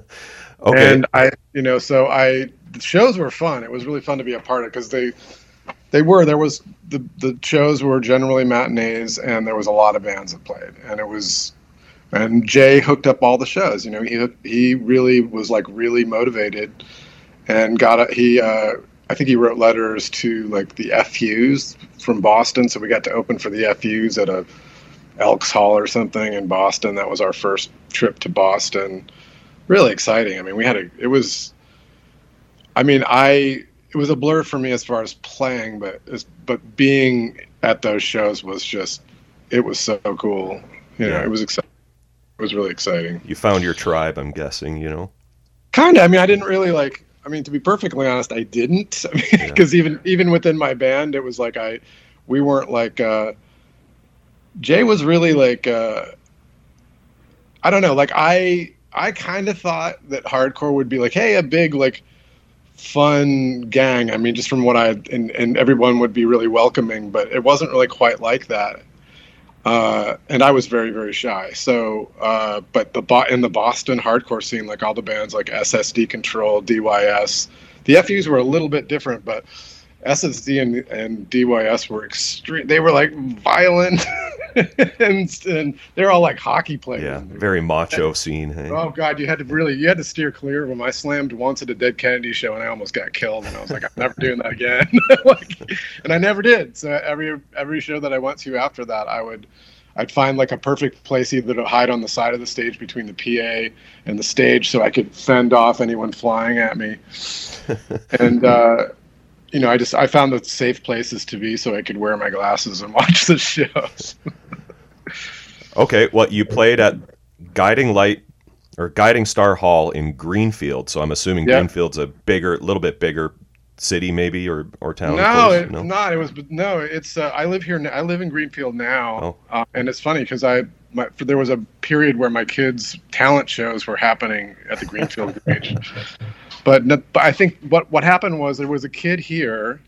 okay, And I, you know, so I the shows were fun. It was really fun to be a part of because they they were there was the the shows were generally matinees and there was a lot of bands that played and it was and Jay hooked up all the shows. You know, he he really was like really motivated and got a, he uh, I think he wrote letters to like the FUs from Boston, so we got to open for the FUs at a Elks Hall or something in Boston. That was our first trip to Boston. Really exciting. I mean, we had a it was. I mean, I it was a blur for me as far as playing, but as, but being at those shows was just it was so cool. You know, Yeah. it was exciting. It was really exciting. you found your tribe. I'm guessing. You know. Kind of. I mean, I didn't really like. I mean, to be perfectly honest, I didn't. Because even even within my band, it was like I, we weren't like. uh Jay was really like. uh I don't know. Like I, I kind of thought that hardcore would be like, hey, a big like, fun gang. I mean, just from what I and and everyone would be really welcoming, but it wasn't really quite like that. Uh, and I was very, very shy. So, uh, but the Bo- in the Boston hardcore scene, like all the bands like SSD Control, DYS, the FUs were a little bit different, but SSD and, and DYS were extreme. They were like violent, and, and they're all like hockey players. Yeah, very macho scene. Hey? Oh God, you had to really you had to steer clear of them. I slammed once at a Dead Kennedy show and I almost got killed, and I was like, I'm never doing that again. like, and I never did. So every every show that I went to after that, I would I'd find like a perfect place either to hide on the side of the stage between the PA and the stage, so I could fend off anyone flying at me. and uh, you know, I just I found the safe places to be so I could wear my glasses and watch the shows. Okay, well, you played at Guiding Light or Guiding Star Hall in Greenfield. So I'm assuming Yeah. Greenfield's a bigger, little bit bigger city, maybe or or town. No, it's not. It was no. It's uh, I live here. I live in Greenfield now, Oh. uh, and it's funny because I my, for, there was a period where my kids' talent shows were happening at the Greenfield Grange. But, but I think what what happened was there was a kid here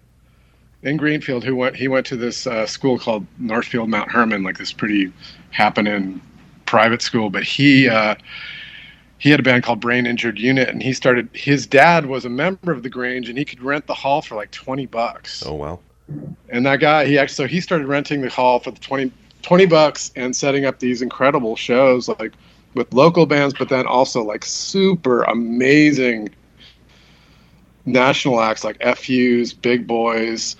in Greenfield who went he went to this uh, school called Northfield Mount Hermon, like this pretty happening private school. But he uh, he had a band called Brain Injured Unit, and he started. His dad was a member of the Grange, and he could rent the hall for like twenty bucks. Oh wow. And that guy, he actually, so he started renting the hall for the 20, 20 bucks and setting up these incredible shows like with local bands, but then also like super amazing national acts like FU's, Big Boys,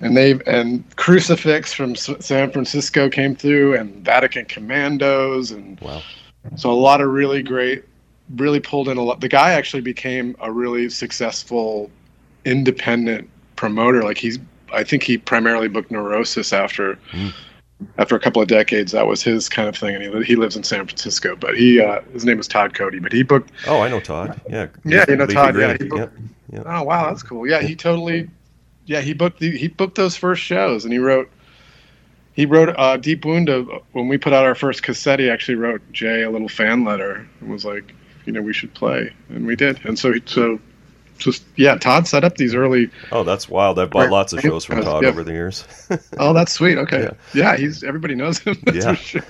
and they and Crucifix from S- San Francisco came through, and Vatican Commandos, and Wow. so a lot of really great, really pulled in a lot. The guy actually became a really successful independent promoter. Like he's, I think he primarily booked Neurosis after. Mm. After a couple of decades, that was his kind of thing, and he, he lives in San Francisco. But he, uh, his name is Todd Cody. But he booked Oh, I know Todd. Yeah. Yeah, you know Todd, yeah, Green. Yeah. Oh wow, that's cool. Yeah, he totally. Yeah, he booked the, he booked those first shows, and he wrote. He wrote uh, Deep Wound. uh, when we put out our first cassette, he actually wrote Jay a little fan letter and was like, you know, we should play, and we did. And so, so, just yeah, Todd set up these early. Oh, that's wild. I've bought lots of shows from Todd Yeah. over the years. Oh, that's sweet. Okay, Yeah. yeah, he's everybody knows him. That's Yeah. for sure.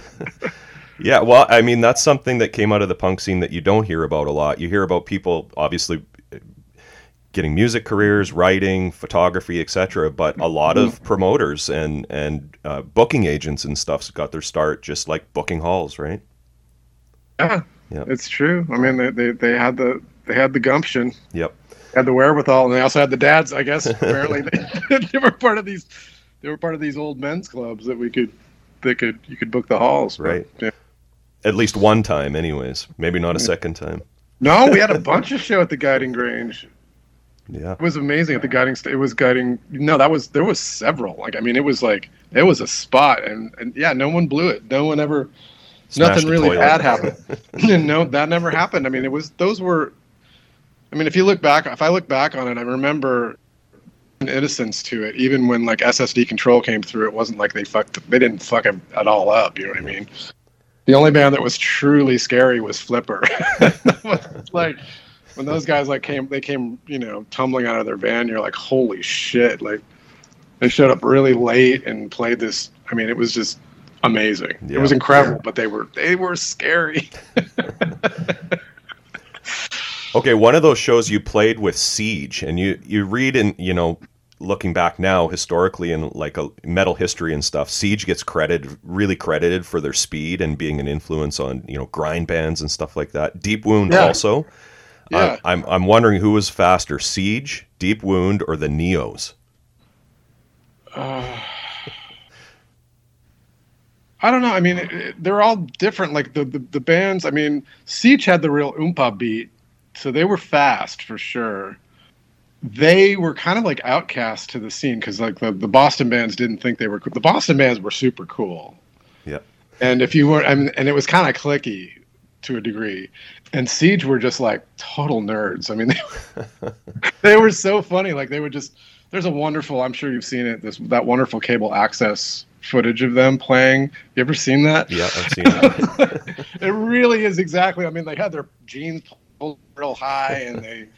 Yeah, well, I mean, that's something that came out of the punk scene that you don't hear about a lot. You hear about people obviously getting music careers, writing, photography, etc. But a lot of promoters and and uh, booking agents and stuff got their start just like booking halls, right? Yeah, Yeah. it's true. I mean, they, they they had the they had the gumption. Yep. had the wherewithal, and they also had the dads. I guess apparently they, they were part of these. They were part of these old men's clubs that we could, they could you could book the halls. but, Right. yeah. At least one time, anyways. Maybe not a second time. No, we had a bunch of show at the Guiding Grange. Yeah. It was amazing at the Guiding. St- It was Guiding. No, that was there was several. Like I mean, it was like it was a spot, and and yeah, no one blew it. No one ever. Nothing really toilet. bad happened. no, that never happened. I mean, it was those were. I mean, if you look back, if I look back on it, I remember an innocence to it. Even when like SSD Control came through, it wasn't like they fucked. They didn't fuck it at all up. You know what I mean? The only band that was truly scary was Flipper. like when those guys like came, they came, you know, tumbling out of their van. You're like, holy shit! Like they showed up really late and played this. I mean, it was just amazing. Yeah. It was incredible, but they were they were scary. Okay, one of those shows you played with Siege, and you you read and you know looking back now historically in like a metal history and stuff, Siege gets credited really credited for their speed and being an influence on you know grind bands and stuff like that. Deep Wound Yeah. also. Yeah. I, I'm I'm wondering who was faster, Siege, Deep Wound, or the Neos. Uh, I don't know. I mean, it, it- they're all different. Like the, the the bands. I mean, Siege had the real oompa beat, so they were fast for sure. They were kind of like outcasts to the scene because like the, the Boston bands didn't think they were. cool. The Boston bands were super cool. Yeah. And if you were, I mean, and it was kind of clicky to a degree. And Siege were just like total nerds. I mean, they were, they were so funny. Like they would just. There's a wonderful. I'm sure you've seen it. This that wonderful cable access footage of them playing. You ever seen that? Yeah, I've seen it. it really is exactly. I mean, they had their jeans pulled real high, and they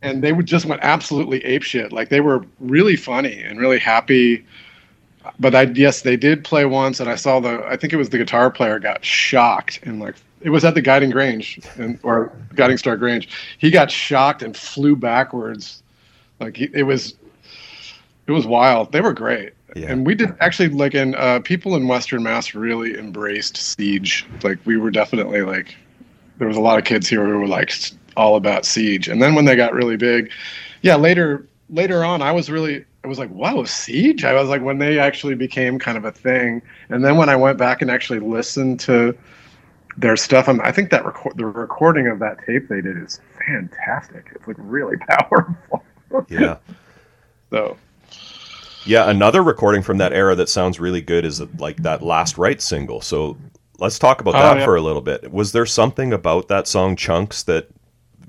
and they would just went absolutely apeshit. Like they were really funny and really happy. But I yes, they did play once, and I saw the. I think it was the guitar player got shocked and like it was at the Guiding Grange and or Guiding Star Grange. He got shocked and flew backwards. Like he, it was, it was wild. They were great. Yeah. And we did actually like in uh, people in Western Mass really embraced Siege. Like we were definitely like there was a lot of kids here who were like all about Siege. And then when they got really big, yeah, later later on I was really I was like, wow, Siege. I was like when they actually became kind of a thing. And then when I went back and actually listened to their stuff, I'm, I think that record the recording of that tape they did is fantastic. It's like really powerful. Yeah. So Yeah, another recording from that era that sounds really good is like that Last Rites single. So let's talk about Oh, that yeah. for a little bit. Was there something about that song Chunks that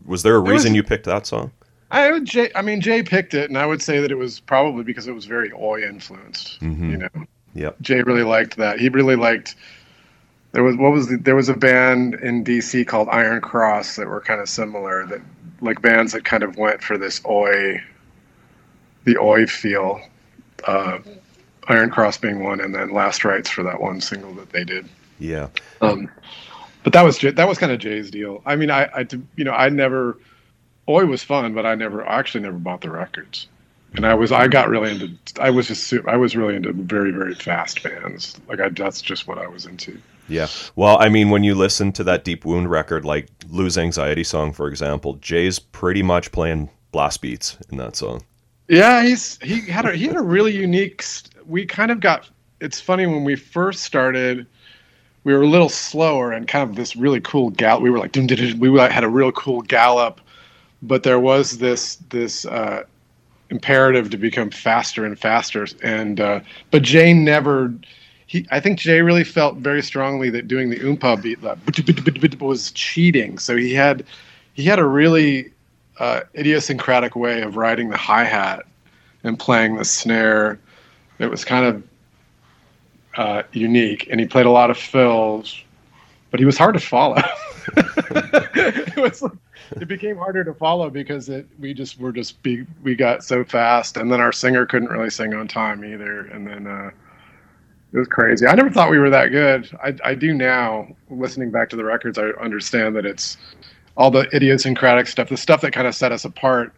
was there a was- reason you picked that song? I would Jay, I mean Jay picked it, and I would say that it was probably because it was very Oi influenced. Mhm. You know, Yeah. Jay really liked that. He really liked. There was what was the, there was a band in DC called Iron Cross that were kind of similar. That like bands that kind of went for this Oi, the Oi feel. Uh, Iron Cross being one, and then Last Rites for that one single that they did. Yeah. Um, but that was that was kind of Jay's deal. I mean, I, I you know I never Oi was fun, but I never I actually never bought the records. and I was I got really into I was just I was really into very very fast bands. Like I that's just what I was into. Yeah. Well, I mean, when you listen to that Deep Wound record, like Lose Anxiety song, for example, Jay's pretty much playing blast beats in that song. Yeah, he's he had a he had a really unique. We kind of got. It's funny when we first started, we were a little slower and kind of this really cool gallop. We were like, we had a real cool gallop, but there was this this uh, imperative to become faster and faster. And uh, but Jay never. He, I think Jay really felt very strongly that doing the oompa beat was cheating. So he had he had a really uh, idiosyncratic way of riding the hi hat and playing the snare. It was kind of uh, unique, and he played a lot of fills, but he was hard to follow. it was like, it became harder to follow because it we just were just be, we got so fast, and then our singer couldn't really sing on time either, and then uh, it was crazy. I never thought we were that good. I I do now. Listening back to the records, I understand that it's all the idiosyncratic stuff, the stuff that kind of set us apart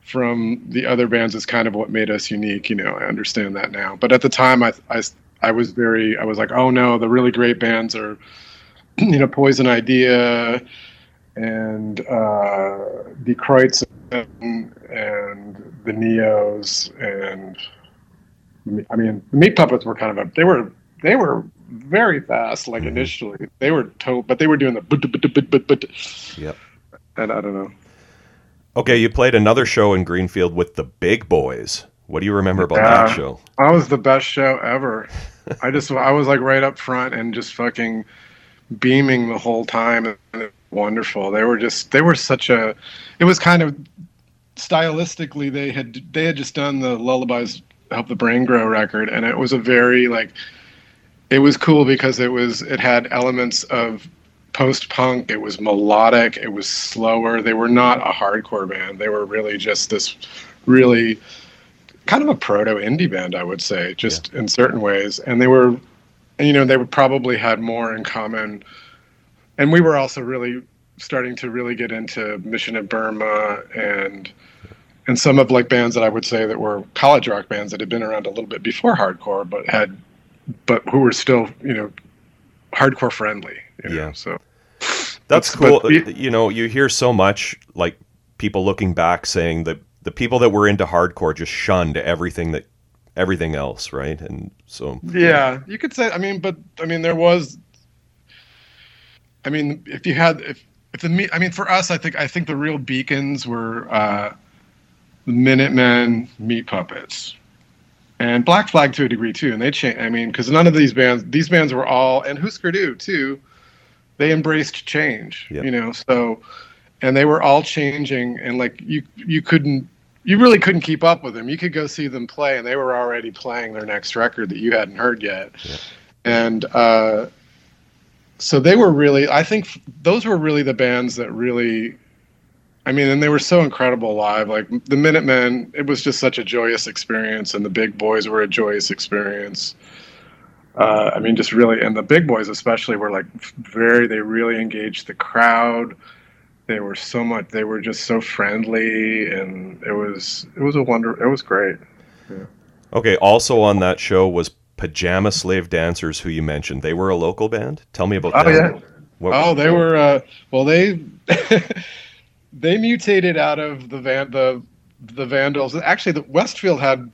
from the other bands is kind of what made us unique. You know, I understand that now. But at the time, I, I, I was very, I was like, oh no, the really great bands are, you know, Poison Idea and uh, Die Kreuzen and the Neos and I mean, the Meat Puppets were kind of a, they were, they were very fast. Like mm-hmm. initially, they were told, but they were doing the but but but but but. Yep. And I don't know. Okay, you played another show in Greenfield with the Big Boys. What do you remember about that show? That was the best show ever. I just I was like right up front and just fucking beaming the whole time and wonderful. They were just they were such a it was kind of stylistically they had they had just done the lullabies help the brain grow record and it was a very like it was cool because it was it had elements of post punk. It was melodic. It was slower. They were not a hardcore band. They were really just this really kind of a proto indie band, I would say, just yeah. in certain ways. And they were, you know, they would probably had more in common. And we were also really starting to really get into Mission of Burma and and some of like bands that I would say that were college rock bands that had been around a little bit before hardcore, but had but who were still you know hardcore friendly. You know? Yeah. So that's cool. But, you know, you hear so much like people looking back saying that the people that were into hardcore just shunned everything that everything else, right? And so yeah, you could say. I mean, but I mean, there was. I mean, if you had if if the me, I mean, for us, I think I think the real beacons were uh, the Minutemen, Meat Puppets, and Black Flag to a degree too. And they changed. I mean, because none of these bands, these bands were all, and Husker Du too. They embraced change, yep. you know. So, and they were all changing, and like you, you couldn't, you really couldn't keep up with them. You could go see them play, and they were already playing their next record that you hadn't heard yet. Yep. And uh, so they were really, I think, those were really the bands that really I mean, and they were so incredible live. Like the Minutemen, it was just such a joyous experience, and the Big Boys were a joyous experience. Uh, I mean, just really, and the Big Boys especially were like very. They really engaged the crowd. They were so much. They were just so friendly, and it was it was a wonder. It was great. Yeah. Okay. Also on that show was Pajama Slave Dancers, who you mentioned. They were a local band. Tell me about oh, them. Yeah. What, oh, they were. Uh, well, they. they mutated out of the van the the Vandals. Actually, the Westfield had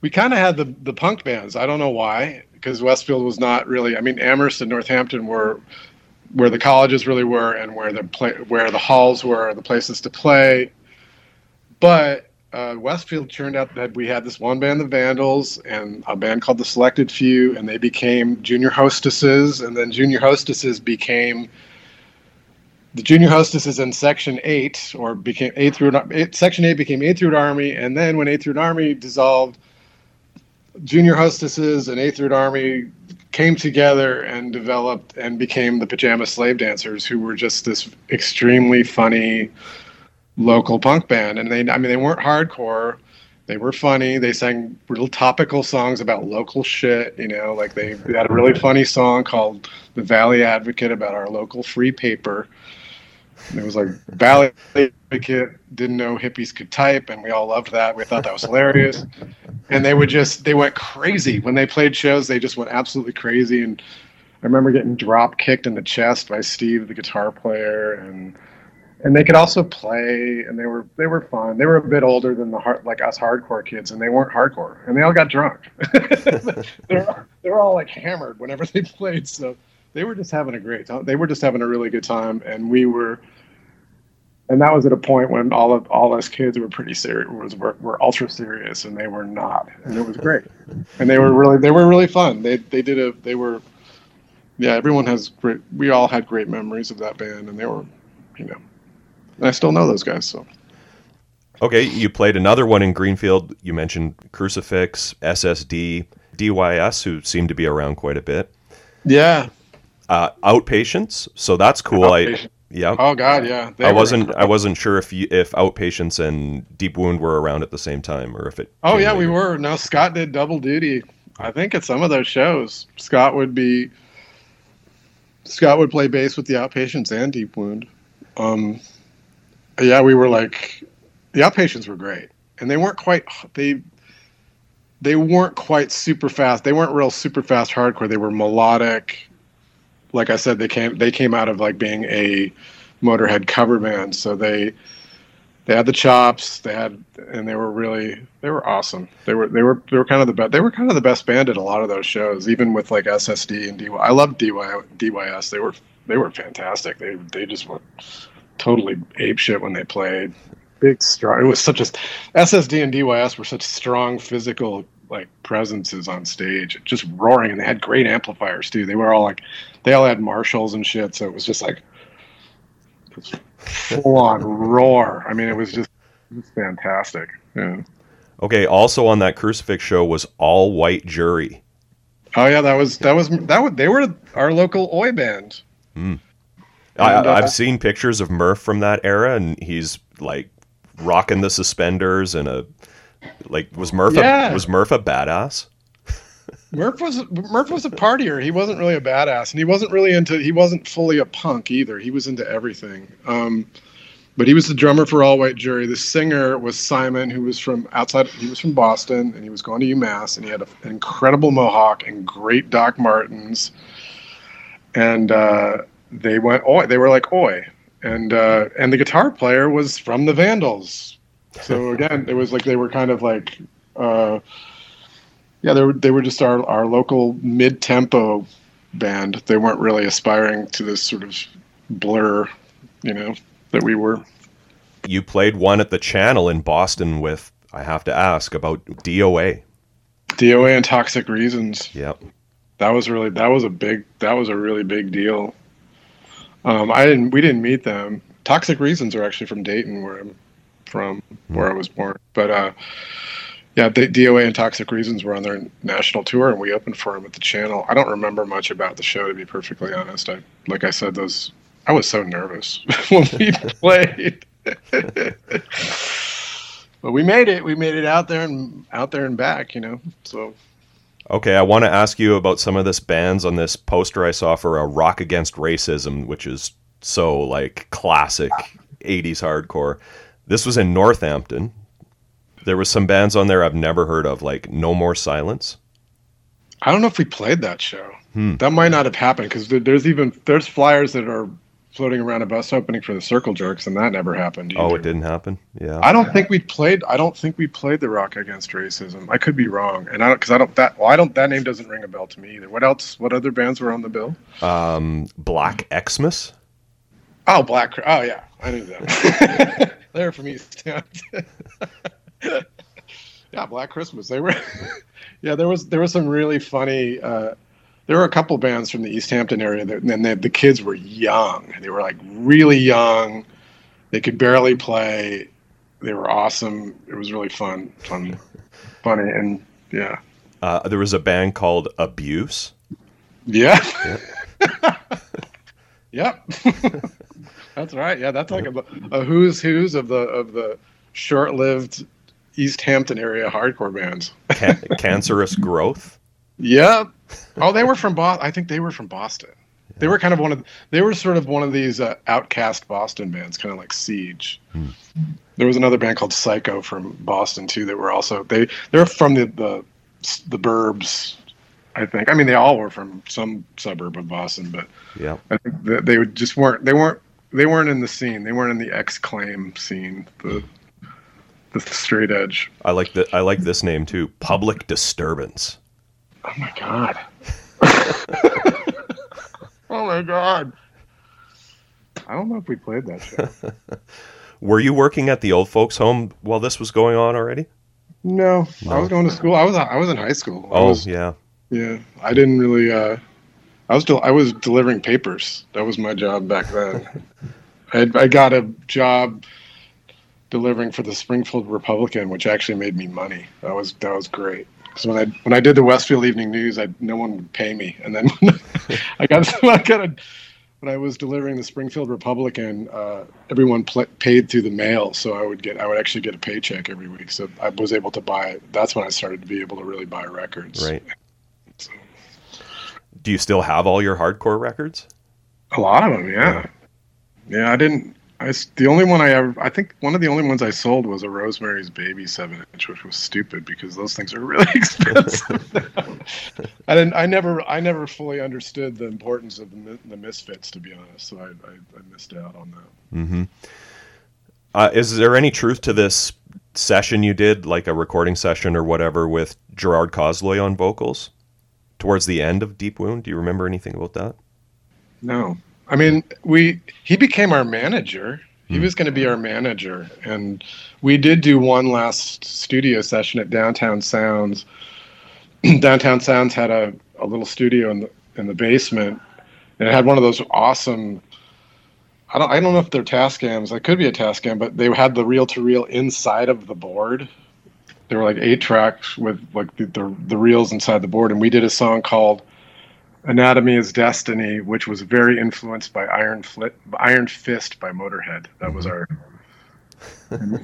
we kind of had the the punk bands. I don't know why, because Westfield was not really. I mean, Amherst and Northampton were where the colleges really were and where the play where the halls were, the places to play. But uh, Westfield turned out that we had this one band, the Vandals, and a band called the Selected Few, and they became junior hostesses, and then junior hostesses became the junior hostesses in Section Eight, or became Eighth Route. Eight, Section Eight became Eighth Route Army, and then when Eighth Route Army dissolved, junior hostesses and Eighth Route Army came together and developed and became the Pajama Slave Dancers, who were just this extremely funny local punk band. And they, I mean, they weren't hardcore. They were funny. They sang real topical songs about local shit. You know, like they had a really funny song called "The Valley Advocate" about our local free paper It was like ballet kid didn't know hippies could type, and we all loved that. We thought that was hilarious. And they would just they went crazy when they played shows. They just went absolutely crazy. And I remember getting drop kicked in the chest by Steve, the guitar player, and and they could also play, and they were they were fun. They were a bit older than the hard, like us hardcore kids, and they weren't hardcore, and they all got drunk. they were they're all like hammered whenever they played, so they were just having a great time. They were just having a really good time, and we were. And that was at a point when all of all us kids were pretty serious, was were, were ultra serious, and they were not, and it was great. and they were really they were really fun. They they did a they were, yeah. Everyone has great. We all had great memories of that band, and they were, you know, and I still know those guys. So Okay, you played another one in Greenfield. You mentioned Crucifix, SSD, DYS, who seem to be around quite a bit. yeah, Uh, outpatients, so that's cool. I Outpatient. Yeah. oh god, yeah. They I were wasn't. I wasn't sure if you, if outpatients and Deep Wound were around at the same time, or if it. Oh yeah, we were. Now Scott did double duty. I think at some of those shows, Scott would be. Scott would play bass with the outpatients and Deep Wound. Um, yeah, we were like, the outpatients were great, and they weren't quite they. They weren't quite super fast. They weren't real super fast hardcore. They were melodic. Like I said, they came they came out of like being a Motorhead cover band, so they they had the chops they had and they were really they were awesome. They were they were they were kind of the best they were kind of the best band at a lot of those shows even with like ssd and dy i loved dy dys they were they were fantastic. They they just were totally ape shit when they played. Big strong it was such a ssd and dys were such strong physical like presences on stage just roaring and they had great amplifiers too. They were all like they all had marshalls and shit so it was just like full on roar. I mean, it was just, it was fantastic. Yeah. Okay. Also on that Crucifix show was All White Jury. Oh yeah, that was that was that was they were our local oi band. I, And, uh, I've seen pictures of Murph from that era, and he's like rocking the suspenders and a like was Murph Yeah. a, was Murph a badass? Murph was Murph was a partier. He wasn't really a badass, and he wasn't really into. He wasn't fully a punk either. He was into everything. Um, but he was the drummer for All White Jury. The singer was Simon, who was from outside. He was from Boston, and he was going to UMass, and he had a, an incredible mohawk and great Doc Martens. And uh, they went oi. They were like oi, and uh, and the guitar player was from the Vandals. So again, it was like they were kind of like. Uh, yeah, they were they were just our, our local mid tempo band. They weren't really aspiring to this sort of blur, you know, that we were. You played one at the Channel in Boston with. I have to ask about DOA. DOA and Toxic Reasons. Yep. That was really that was a big that was a really big deal. Um, I didn't we didn't meet them. Toxic Reasons are actually from Dayton, where I'm from, where I was born. But uh, yeah, the DOA and Toxic Reasons were on their national tour, and we opened for them at the Channel. I don't remember much about the show, to be perfectly honest. I like I said, those I was so nervous when we played. but we made it. We made it out there and out there and back, you know. So Okay, I want to ask you about some of this bands on this poster I saw for a Rock Against Racism, which is so like classic 80s hardcore. This was in Northampton. There was some bands on there I've never heard of, like No More Silence. I don't know if we played that show. Hmm. That might not have happened because there's even there's flyers that are floating around a bus opening for the Circle Jerks, and that never happened. Oh, it didn't happen. Yeah. I don't think we played. I don't think we played the Rock Against Racism. I could be wrong, and I don't because I don't that. Well, I don't. That name doesn't ring a bell to me either. What else? What other bands were on the bill? Um, Black Xmas. Oh, Black. Oh yeah, I knew that. They're from East. yeah, Black Christmas. They were. yeah, there was there was some really funny. Uh, there were a couple bands from the East Hampton area, that, and they, the kids were young. They were like really young. They could barely play. They were awesome. It was really fun, fun, funny, and yeah, Uh, there was a band called Abuse. yeah, yep. that's right. Yeah, that's like a, a who's who's of the of the short-lived East Hampton area hardcore bands. Can- Cancerous Growth. Yep. Oh, they were from Boston. I think they were from Boston. They were kind of one of they were sort of one of these uh, outcast Boston bands, kind of like Siege. Hmm. There was another band called Psycho from Boston too. That were also they they're from the the the burbs. I think. I mean, they all were from some suburb of Boston, but Yeah. I think that they would just weren't they weren't they weren't in the scene. They weren't in the XClaim scene. The the straight edge. I like the I like this name too. Public disturbance. Oh my god. oh my god. I don't know if we played that show. Were you working at the old folks' home while this was going on already? No, I was going to school. I was I was in high school. Oh, was, yeah. yeah. I didn't really. Uh, I was del- I was delivering papers. That was my job back then. I I got a job delivering for the Springfield Republican, which actually made me money. That was that was great. Because when I when I did the Westfield Evening News, I no one would pay me, and then I got I got a when I was delivering the Springfield Republican, uh, everyone pl- paid through the mail, so I would get I would actually get a paycheck every week. So I was able to buy. That's when I started to be able to really buy records. Right. So, Do you still have all your hardcore records? a lot of them, yeah. Yeah, I didn't. I the only one I ever I think one of the only ones I sold was a Rosemary's Baby seven inch, which was stupid because those things are really expensive. I didn't. I never. I never fully understood the importance of the, the misfits, to be honest. So I, I, I missed out on that. Mm-hmm. Uh, is there any truth to this session you did, like a recording session or whatever, with Gerard Cosloy on vocals towards the end of Deep Wound? Do you remember anything about that? No, I mean we. He became our manager. He was going to be our manager, and we did do one last studio session at Downtown Sounds. Downtown Sounds had a, a little studio in the in the basement, and it had one of those awesome. I don't I don't know if they're Tascams. It could be a Tascam, but they had the reel to reel inside of the board. There were like eight tracks with like the, the the reels inside the board, and we did a song called Anatomy is Destiny, which was very influenced by Iron Flit, Iron Fist by Motorhead. That was our.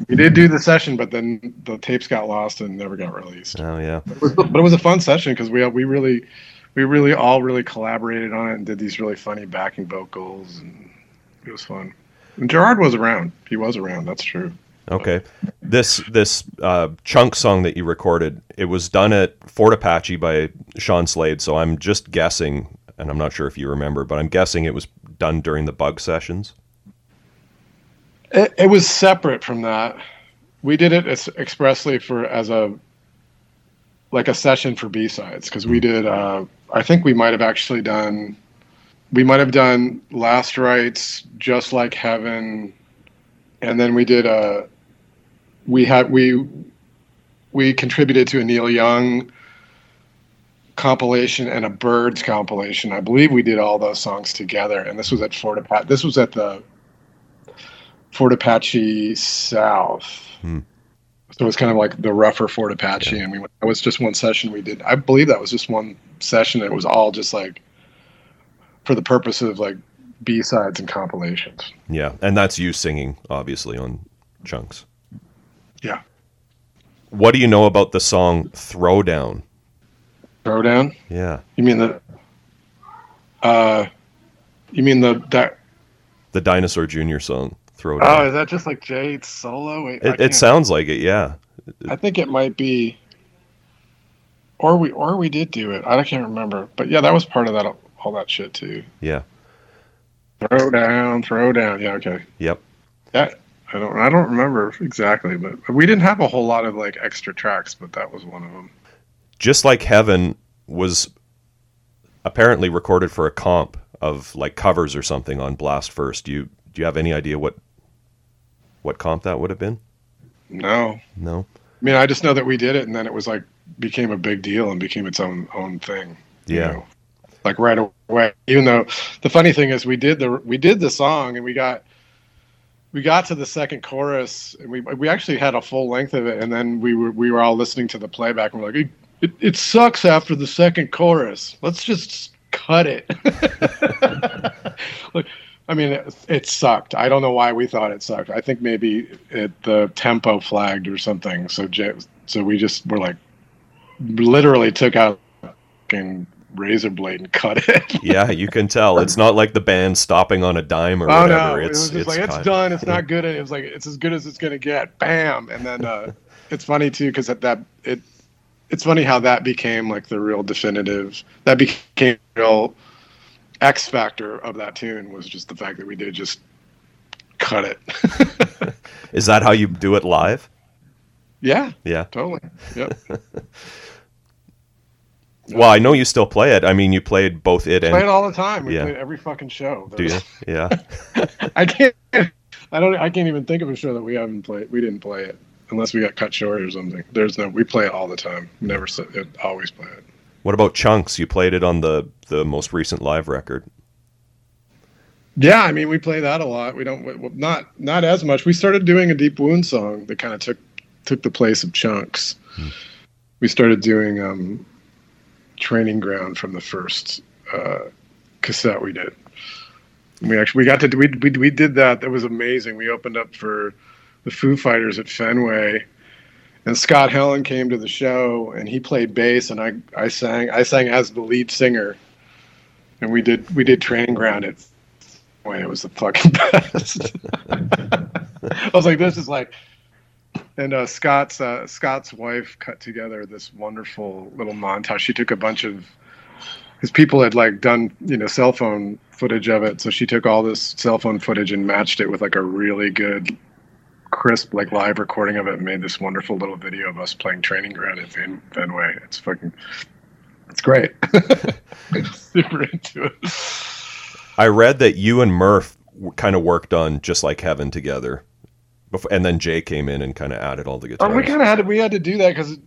we did do the session, but then the tapes got lost and never got released. Oh yeah. But it was, but it was a fun session because we we really, we really all really collaborated on it and did these really funny backing vocals and it was fun. And Gerard was around. He was around. That's true. Okay. This this uh, chunk song that you recorded, it was done at Fort Apache by Sean Slade. So I'm just guessing, and I'm not sure if you remember, but I'm guessing it was done during the bug sessions. It, it was separate from that. We did it as, expressly for as a like a session for B sides because we did. Uh, I think we might have actually done. We might have done Last Rites, Just Like Heaven, and then we did a. We had we we contributed to a Neil Young compilation and a Byrds compilation. I believe we did all those songs together, and this was at Fort Apache. This was at the Fort Apache South. Hmm. So it was kind of like the rougher Fort Apache, and we went, that was just one session we did. I believe that was just one session. It was all just like for the purpose of like B sides and compilations. Yeah, and that's you singing, obviously, on chunks. Yeah. What do you know about the song "Throwdown"? Throwdown. Yeah, You mean the? Uh, you mean the that? the Dinosaur Jr. song Throwdown. Oh, is that just like Jade's solo? Wait, it, it sounds like it. Yeah, I think it might be, or we or we did do it. I can't remember, but yeah, that was part of that all that shit too. yeah, Throw down, throw down. Yeah, okay. yep. Yeah, I don't I don't remember exactly, but we didn't have a whole lot of like extra tracks, but that was one of them. Just like Heaven was apparently recorded for a comp of like covers or something on Blast First. Do you do you have any idea what what comp that would have been? No, No. I mean I just know that we did it, and then it was like became a big deal and became its own own thing. you Yeah. know? like right away. Even though the funny thing is, we did the we did the song, and we got we got to the second chorus, and we we actually had a full length of it, and then we were we were all listening to the playback, and we're like, it, it, it sucks after the second chorus. Let's just cut it. like, I mean, it, it sucked. I don't know why we thought it sucked. I think maybe it the tempo flagged or something. So so we just were like, literally took out fucking razor blade and cut it. yeah, you can tell. It's not like the band stopping on a dime or oh whatever. no, it it's was just it's like it's kind- done. It's not good. and It was like it's as good as it's gonna get. Bam, and then uh, it's funny too because that, that it it's funny how that became like the real definitive. That became the real X factor of that tune was just the fact that we did just cut it. Is that how you do it live? yeah, Yeah. totally. Yep. Well, I know you still play it. I mean, you played both it and play it all the time. We Yeah. play every fucking show. do you? Yeah. I can't. I don't. I can't even think of a show that we haven't played. We didn't play it unless we got cut short or something. There's no. We play it all the time. Never. It, always play it. What about chunks? You played it on the the most recent live record. Yeah, I mean, we play that a lot. We don't. w- Not not as much. We started doing a deep wound song that kind of took took the place of chunks. We started doing um, training ground from the first uh, cassette we did. We actually we got to we, we we did that. That was amazing. We opened up for the Foo Fighters at Fenway, and Scott Helland came to the show, and he played bass, and I I sang I sang as the lead singer, and we did we did training ground at Fenway. It was the fucking best. I was like, this is like. And uh, Scott's uh, Scott's wife cut together this wonderful little montage. She took a bunch of his people had like done you know cell phone footage of it, so she took all this cell phone footage and matched it with like a really good, crisp like live recording of it, and made this wonderful little video of us playing training ground at Fen- Fenway. It's fucking, it's great. Super into it. I read that you and Murph kind of worked on just like Heaven together, before, and then Jay came in and kind of added all the guitars. Oh, we kind of had to, we had to do that because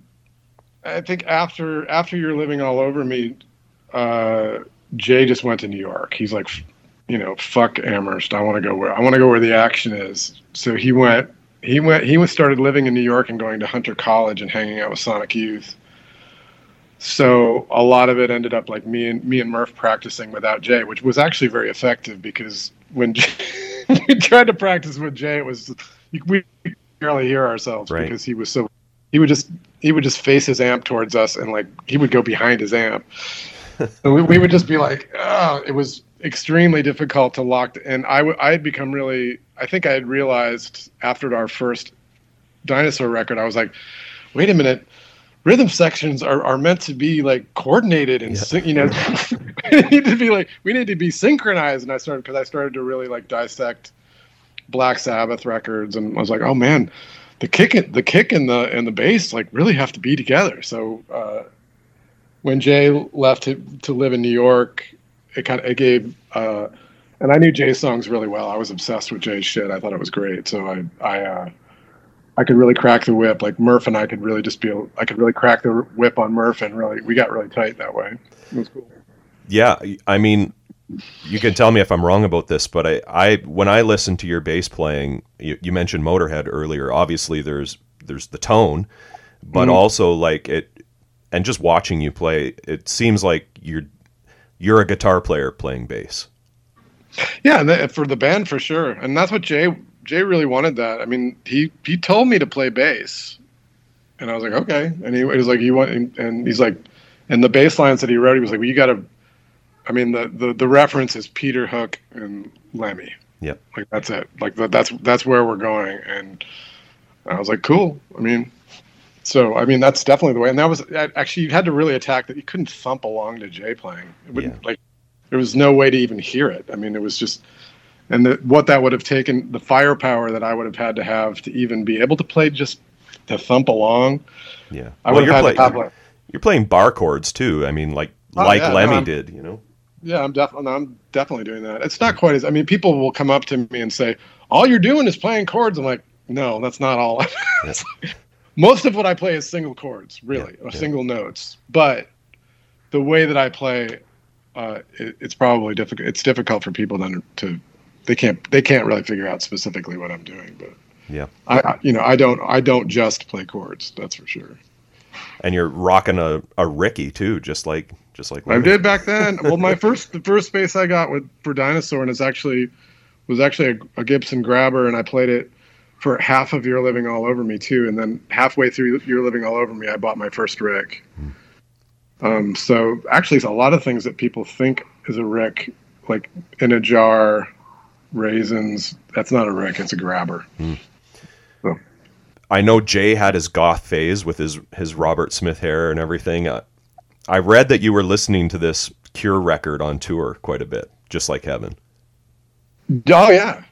I think after after you're living all over me, uh, Jay just went to New York. He's like, you know, fuck Amherst. I want to go where I want to go where the action is. So he went. He went. He was started living in New York and going to Hunter College and hanging out with Sonic Youth. So a lot of it ended up like me and me and Murph practicing without Jay, which was actually very effective because when Jay, we tried to practice with Jay, it was we barely hear ourselves Right. because he was so he would just he would just face his amp towards us and like he would go behind his amp and we, we would just be like oh it was extremely difficult to lock and I w- I had become really i think i had realized after our first dinosaur record i was like wait a minute rhythm sections are, are meant to be like coordinated and Yeah. syn- you know we need to be like we need to be synchronized and i started because i started to really like dissect black sabbath records and i was like oh man the kick and the kick and the and the bass like really have to be together. So uh, when Jay left to, to live in New York, it kind of it gave. Uh, and I knew Jay's songs really well. I was obsessed with Jay's shit. I thought it was great. So I I uh, I could really crack the whip. Like Murph and I could really just be. I could really crack the whip on Murph, and really we got really tight that way. It was cool. Yeah, I mean, you can tell me if I'm wrong about this, but I, I when I listen to your bass playing, you, you mentioned Motorhead earlier. Obviously, there's there's the tone, but Mhm. also like it, and just watching you play, it seems like you're you're a guitar player playing bass. Yeah, and that, for the band for sure, and that's what Jay Jay really wanted. That I mean, he he told me to play bass, and I was like, okay. And he, he was like, you want, and he's like, and the bass lines that he wrote, he was like, well, you got to. I mean, the, the the reference is Peter Hook and Lemmy. Yeah. Like that's it. Like that, that's that's where we're going, and I was like, cool. I mean. So I mean that's definitely the way, and that was actually you had to really attack that. You couldn't thump along to Jay playing. It wouldn't Yeah. like there was no way to even hear it. I mean, it was just, and the, what that would have taken, the firepower that I would have had to have to even be able to play just to thump along. Yeah, I Well, would you're have had play- to have like, you're playing bar chords too. I mean, like Oh, like yeah, Lemmy I'm- did. You know. Yeah, I'm definitely, I'm definitely doing that. It's not quite as, I mean, people will come up to me and say, all you're doing is playing chords. I'm like, no, that's not all. Most of what I play is single chords, really, Yeah, or yeah. single notes. But the way that I play, uh, it, it's probably difficult. It's difficult for people to, to, they can't, they can't really figure out specifically what I'm doing. But Yeah, I, I, you know, I don't, I don't just play chords. That's for sure. And you're rocking a, a Ricky too, just like just like I did back then. Well, my first, the first bass I got with for Dinosaur, and it's actually was actually a, a Gibson Grabber, and I played it for half of You're Living All Over Me too, and then halfway through You're Living All Over Me, I bought my first Rick. Um, so actually, it's a lot of things that people think is a Rick, like in a jar, Raisans. That's not a Rick; it's a grabber. So I know Jay had his goth phase with his his Robert Smith hair and everything. Uh, I read that you were listening to this Cure record on tour quite a bit, just like Heaven. Oh yeah.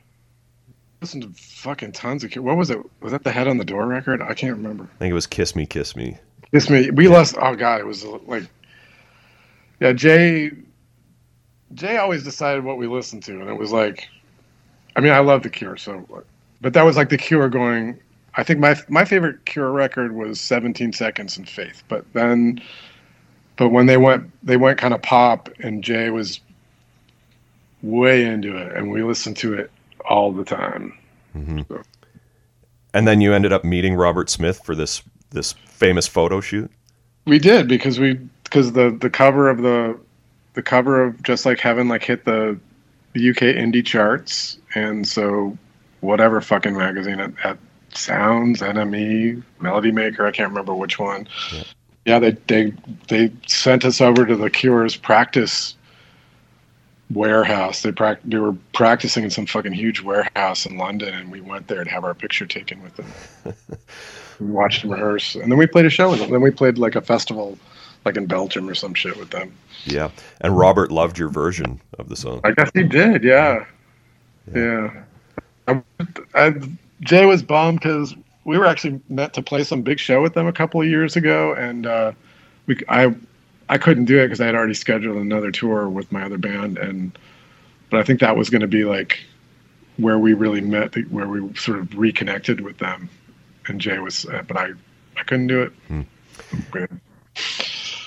Listen to fucking tons of. Cure. What was it? Was that the Head on the Door record? I can't remember. I think it was Kiss Me, Kiss Me. Kiss me. We lost. Oh god, it was like. Yeah, Jay. Jay always decided what we listened to, and it was like, I mean, I love the Cure, so, but that was like the Cure going. I think my my favorite Cure record was 17 Seconds in Faith, but then, but when they went they went kind of pop, and Jay was way into it, and we listened to it all the time. Mm-hmm. And then you ended up meeting Robert Smith for this this famous photo shoot. We did because we because the the cover of the the cover of Just Like Heaven like hit the, the UK indie charts, and so whatever fucking magazine at, at Sounds, NME, Melody Maker, I can't remember which one. Yeah. they they they sent us over to the Cure's practice warehouse. They prac- they were practicing in some fucking huge warehouse in London, and we went there to have our picture taken with them. we watched them rehearse, and then we played a show with them. Then we played like a festival, like in Belgium or some shit with them. Yeah. And Robert loved your version of the song. I guess he did. Yeah, yeah. I, I, Jay was bummed because we were actually meant to play some big show with them a couple of years ago, and uh, we I I couldn't do it because I had already scheduled another tour with my other band, and but I think that was going to be like where we really met, where we sort of reconnected with them, and Jay was, uh, but I I couldn't do it. Okay.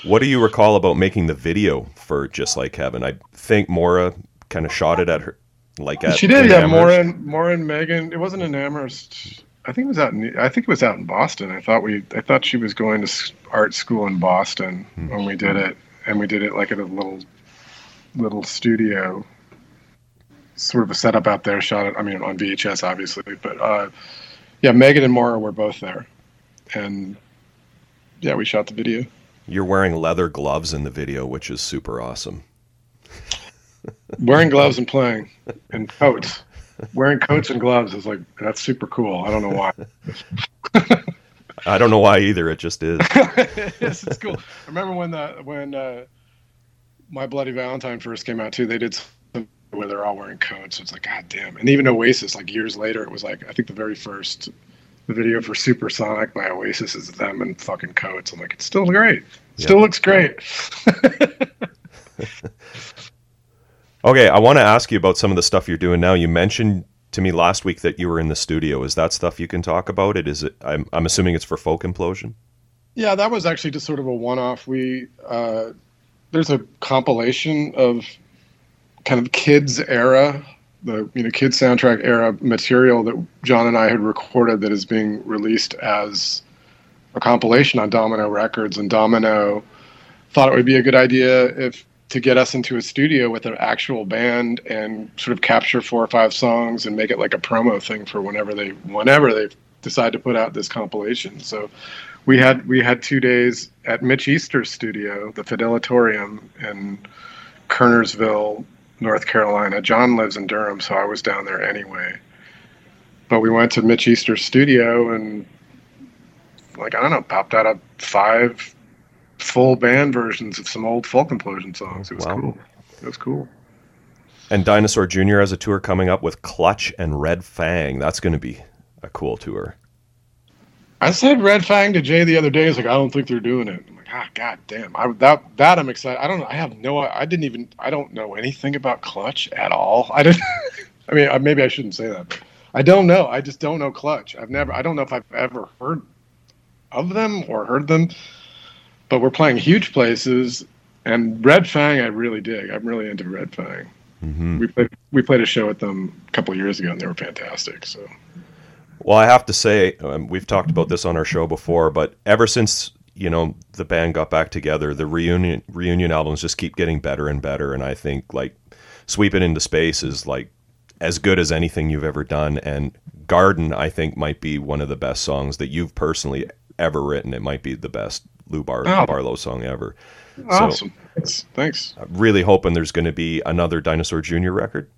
What do you recall about making the video for Just Like Heaven? I think Maura kind of shot it at her, like at She did, yeah. Morin, Morin, Megan. It wasn't in Amherst. I think it was out. In, I think it was out in Boston. I thought we. I thought she was going to art school in Boston when we did it, and we did it like at a little, little studio. Sort of a setup out there. Shot it. I mean, on VHS, obviously, but uh, yeah, Megan and Maura were both there, and yeah, we shot the video. You're wearing leather gloves in the video, which is super awesome. Wearing gloves and playing, and coats. Wearing coats and gloves is like that's super cool. I don't know why. I don't know why either. It just is. yes, it's cool. I remember when the when uh, my Bloody Valentine first came out too. They did something where they're all wearing coats. So it's like God damn. And even Oasis, like years later, it was like I think the very first the video for Supersonic by Oasis is them in fucking coats. I'm like, it's still great. Still looks great. Okay, I want to ask you about some of the stuff you're doing now. You mentioned to me last week that you were in the studio. Is that stuff you can talk about? It is. It. I'm. I'm assuming it's for Folk Implosion. Yeah, that was actually just sort of a one-off. We uh, there's a compilation of kind of kids era, the you know kids soundtrack era material that John and I had recorded that is being released as a compilation on Domino Records, and Domino thought it would be a good idea if to get us into a studio with an actual band and sort of capture four or five songs and make it like a promo thing for whenever they whenever they decide to put out this compilation. So we had we had two days at Mitch Easter's studio, the Fidelitorium in Kernersville, North Carolina. John lives in Durham, so I was down there anyway. But we went to Mitch Easter's studio and like I don't know, popped out of five full band versions of some old folk implosion songs. It was Wow. cool. It was cool. And Dinosaur Jr. has a tour coming up with Clutch and Red Fang. That's going to be a cool tour. I said Red Fang to Jay the other day. He's like, I don't think they're doing it. I'm like, ah, god damn. I that that I'm excited. I don't. I have no. I didn't even. I don't know anything about Clutch at all. I didn't. I mean, maybe I shouldn't say that. But I don't know. I just don't know Clutch. I've never. I don't know if I've ever heard of them or heard them. But we're playing huge places, and Red Fang I really dig. I'm really into Red Fang. hmm We played. We played a show with them a couple of years ago, and they were fantastic. So. Well, I have to say, um, we've talked about this on our show before, but ever since you know the band got back together, the reunion reunion albums just keep getting better and better. And I think like "Sweep It into Space" is like as good as anything you've ever done. And "Garden," I think, might be one of the best songs that you've personally ever written. It might be the best Lou Bar- Oh. Barlow song ever. Awesome. Thanks. Thanks. I'm really hoping there's going to be another Dinosaur Jr. record.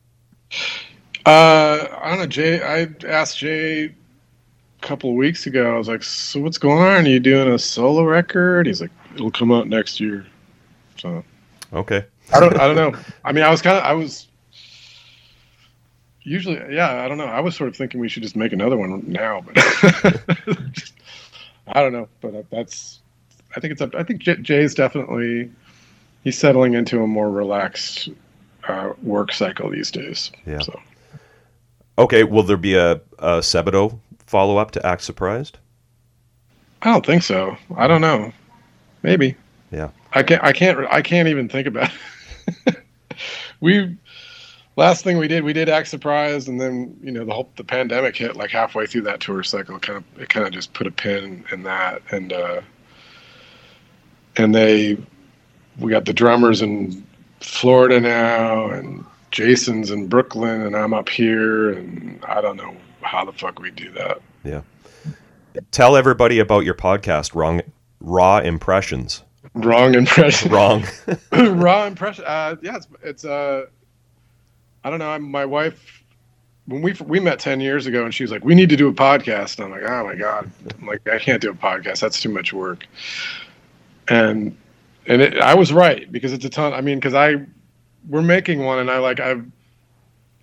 Uh, I don't know, Jay. I asked Jay a couple of weeks ago. I was like, "So what's going on? Are you doing a solo record?" He's like, "It'll come out next year." So Okay. I don't. I don't know. I mean, I was kind of. I was usually. Yeah, I don't know. I was sort of thinking we should just make another one now, but I don't know. But that's. I think it's up. I think Jay's definitely. He's settling into a more relaxed uh, work cycle these days. Yeah. So. Okay. Will there be a, a Sebadoh follow up to Act Surprised? I don't think so. I don't know. Maybe. Yeah. I can't. I can't. I can't even think about. It. we last thing we did, we did act surprised, and then you know the whole the pandemic hit like halfway through that tour cycle. Kind of it kind of just put a pin in that, and uh, and they we got the drummers in Florida now, and Jason's in Brooklyn, and I'm up here, and I don't know how the fuck we do that. Yeah. Tell everybody about your podcast, Wrong Raw Impressions. Wrong impression. Wrong. raw impression. Uh, yeah, it's, it's uh, I don't know. I'm, my wife, when we we met ten years ago, and she was like, "We need to do a podcast." And I'm like, "Oh my god!" I'm like, "I can't do a podcast. That's too much work." And and it, I was right because it's a ton. I mean, because I we're making one, and I like I've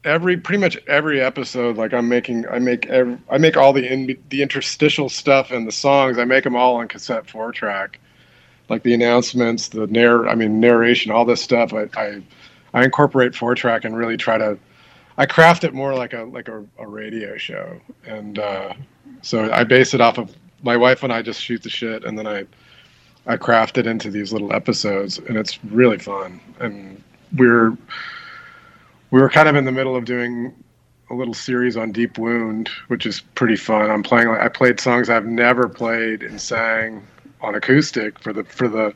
every pretty much every episode like i'm making i make every, i make all the in the interstitial stuff and the songs i make them all on cassette four track like the announcements the narr i mean narration all this stuff i i, I incorporate four track and really try to i craft it more like a like a, a radio show and uh so i base it off of my wife and i just shoot the shit and then i i craft it into these little episodes and it's really fun and we're we were kind of in the middle of doing a little series on Deep Wound, which is pretty fun. I'm playing. I played songs I've never played and sang on acoustic for the for the.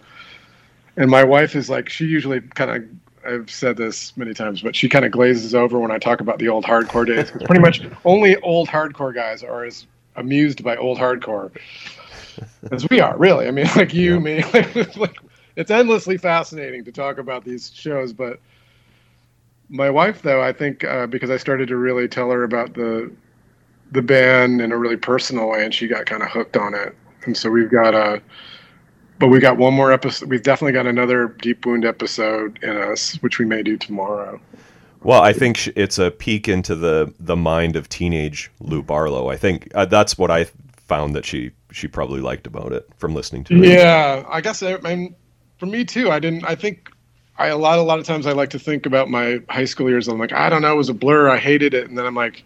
And my wife is like, she usually kind of. I've said this many times, but she kind of glazes over when I talk about the old hardcore days. 'Cause pretty much only old hardcore guys are as amused by old hardcore as we are. Really, I mean, like you, Yeah. me, like, like it's endlessly fascinating to talk about these shows, but my wife though i think uh, because i started to really tell her about the the band in a really personal way and she got kind of hooked on it and so we've got a but we got one more episode we've definitely got another deep wound episode in us which we may do tomorrow Well, I think it's a peek into the the mind of teenage Lou Barlow. I think uh, that's what I found that she she probably liked about it from listening to it. yeah i guess I, I mean for me too i didn't i think i a lot a lot of times i like to think about my high school years i'm like i don't know it was a blur i hated it and then i'm like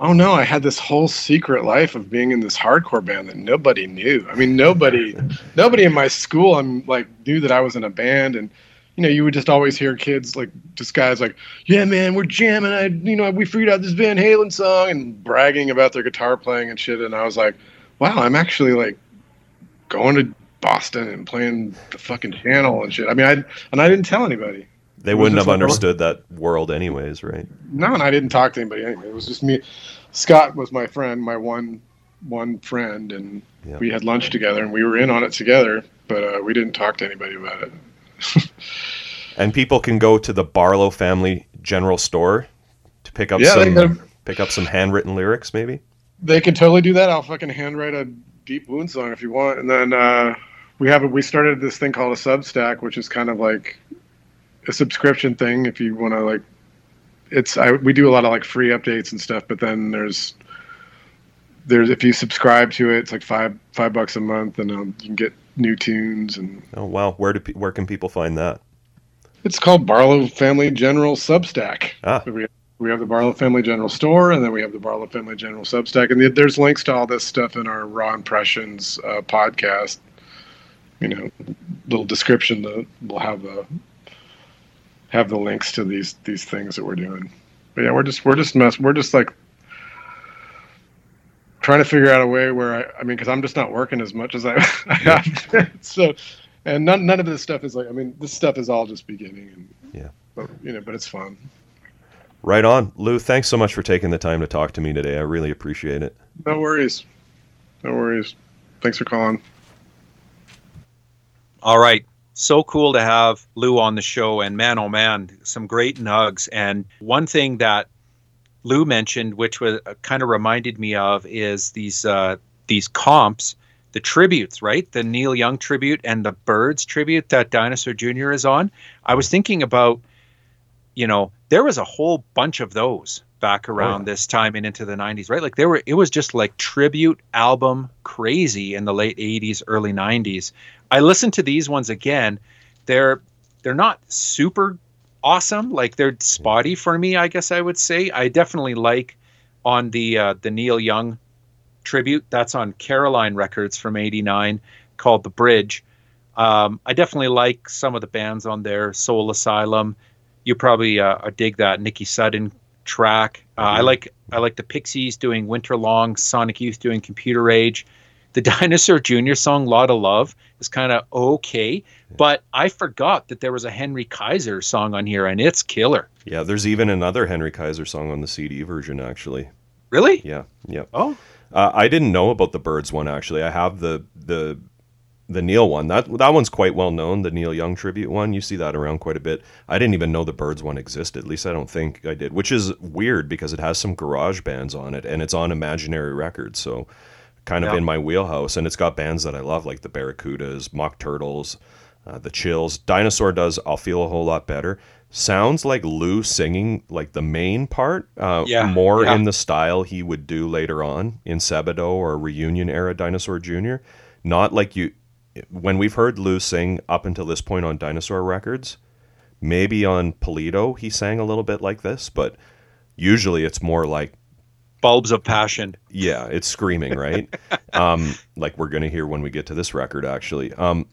oh no i had this whole secret life of being in this hardcore band that nobody knew i mean nobody nobody in my school i'm like knew that i was in a band and you know you would just always hear kids like guys like yeah man we're jamming i you know we figured out this van halen song and bragging about their guitar playing and shit and i was like wow i'm actually like going to boston and playing the fucking channel and shit i mean i and i didn't tell anybody They wouldn't have understood that world anyways, right? no, and I didn't talk to anybody anyway. It was just me. Scott was my friend, my one one friend, and Yeah. we had lunch together, and we were in on it together. But uh, we didn't talk to anybody about it. And people can go to the Barlow Family General Store to pick up Yeah, some pick up some handwritten lyrics, maybe. They can totally do that. I'll fucking handwrite a deep wound song if you want, and then uh, we have a, we started this thing called a Substack, which is kind of like a subscription thing. If you want to like, it's I, we do a lot of like free updates and stuff, but then there's there's if you subscribe to it, it's like five five bucks a month, and um, you can get new tunes and Oh wow, where do pe- where can people find that? It's called Barlow Family General Substack. Ah. We have the Barlow Family General store, and then we have the Barlow Family General Substack, and there's links to all this stuff in our Raw Impressions uh, podcast. You know, little description that will have the have the links to these these things that we're doing. But yeah, we're just we're just mess we're just like trying to figure out a way where I I mean because I'm just not working as much as I, I have so and none none of this stuff is like I mean this stuff is all just beginning and Yeah. but you know but it's fun. Right on, Lou. Thanks so much for taking the time to talk to me today. I really appreciate it. No worries. No worries. Thanks for calling. All right. So cool to have Lou on the show. And man, oh man, some great nugs. And one thing that Lou mentioned, which was uh, kind of reminded me of, is these uh, these comps, the tributes, right? The Neil Young tribute and the Byrds tribute that Dinosaur Jr. is on. I was thinking about, you know, there was a whole bunch of those back around oh, yeah. this time and into the 90s, right? Like there were, it was just like tribute album crazy in the late 80s, early 90s. I listened to these ones again. They're they're not super awesome. Like they're spotty for me, I guess I would say. I definitely like on the uh, the Neil Young tribute. That's on Caroline Records from '89, called The Bridge. Um, I definitely like some of the bands on there. Soul Asylum. You probably uh, dig that Nikki Sudden track. Uh, I mm-hmm. like I like the Pixies doing Winter Long, Sonic Youth doing Computer Age. The Dinosaur Jr. song "Lot of Love" is kind of okay, but I forgot that there was a Henry Kaiser song on here, and it's killer. Yeah, there's even another Henry Kaiser song on the CD version, actually. Really? Yeah, yeah. Oh, uh, I didn't know about the Byrds one actually. I have the the the Neil one. That that one's quite well known. The Neil Young tribute one. You see that around quite a bit. I didn't even know the Byrds one existed. At least I don't think I did. Which is weird because it has some garage bands on it, and it's on Imaginary Records. So kind of yeah. in my wheelhouse. And it's got bands that I love, like the Barracudas, Mock Turtles, uh, the Chills. Dinosaur does I'll Feel a Whole Lot Better. Sounds like Lou singing like the main part, uh, yeah, more yeah. in the style he would do later on in Sebadoh or Reunion era Dinosaur Jr. Not like you, when we've heard Lou sing up until this point on Dinosaur Records, maybe on Poledo he sang a little bit like this, but usually it's more like bulbs of passion. Yeah, it's screaming, right? um, like we're gonna hear when we get to this record, actually. Um,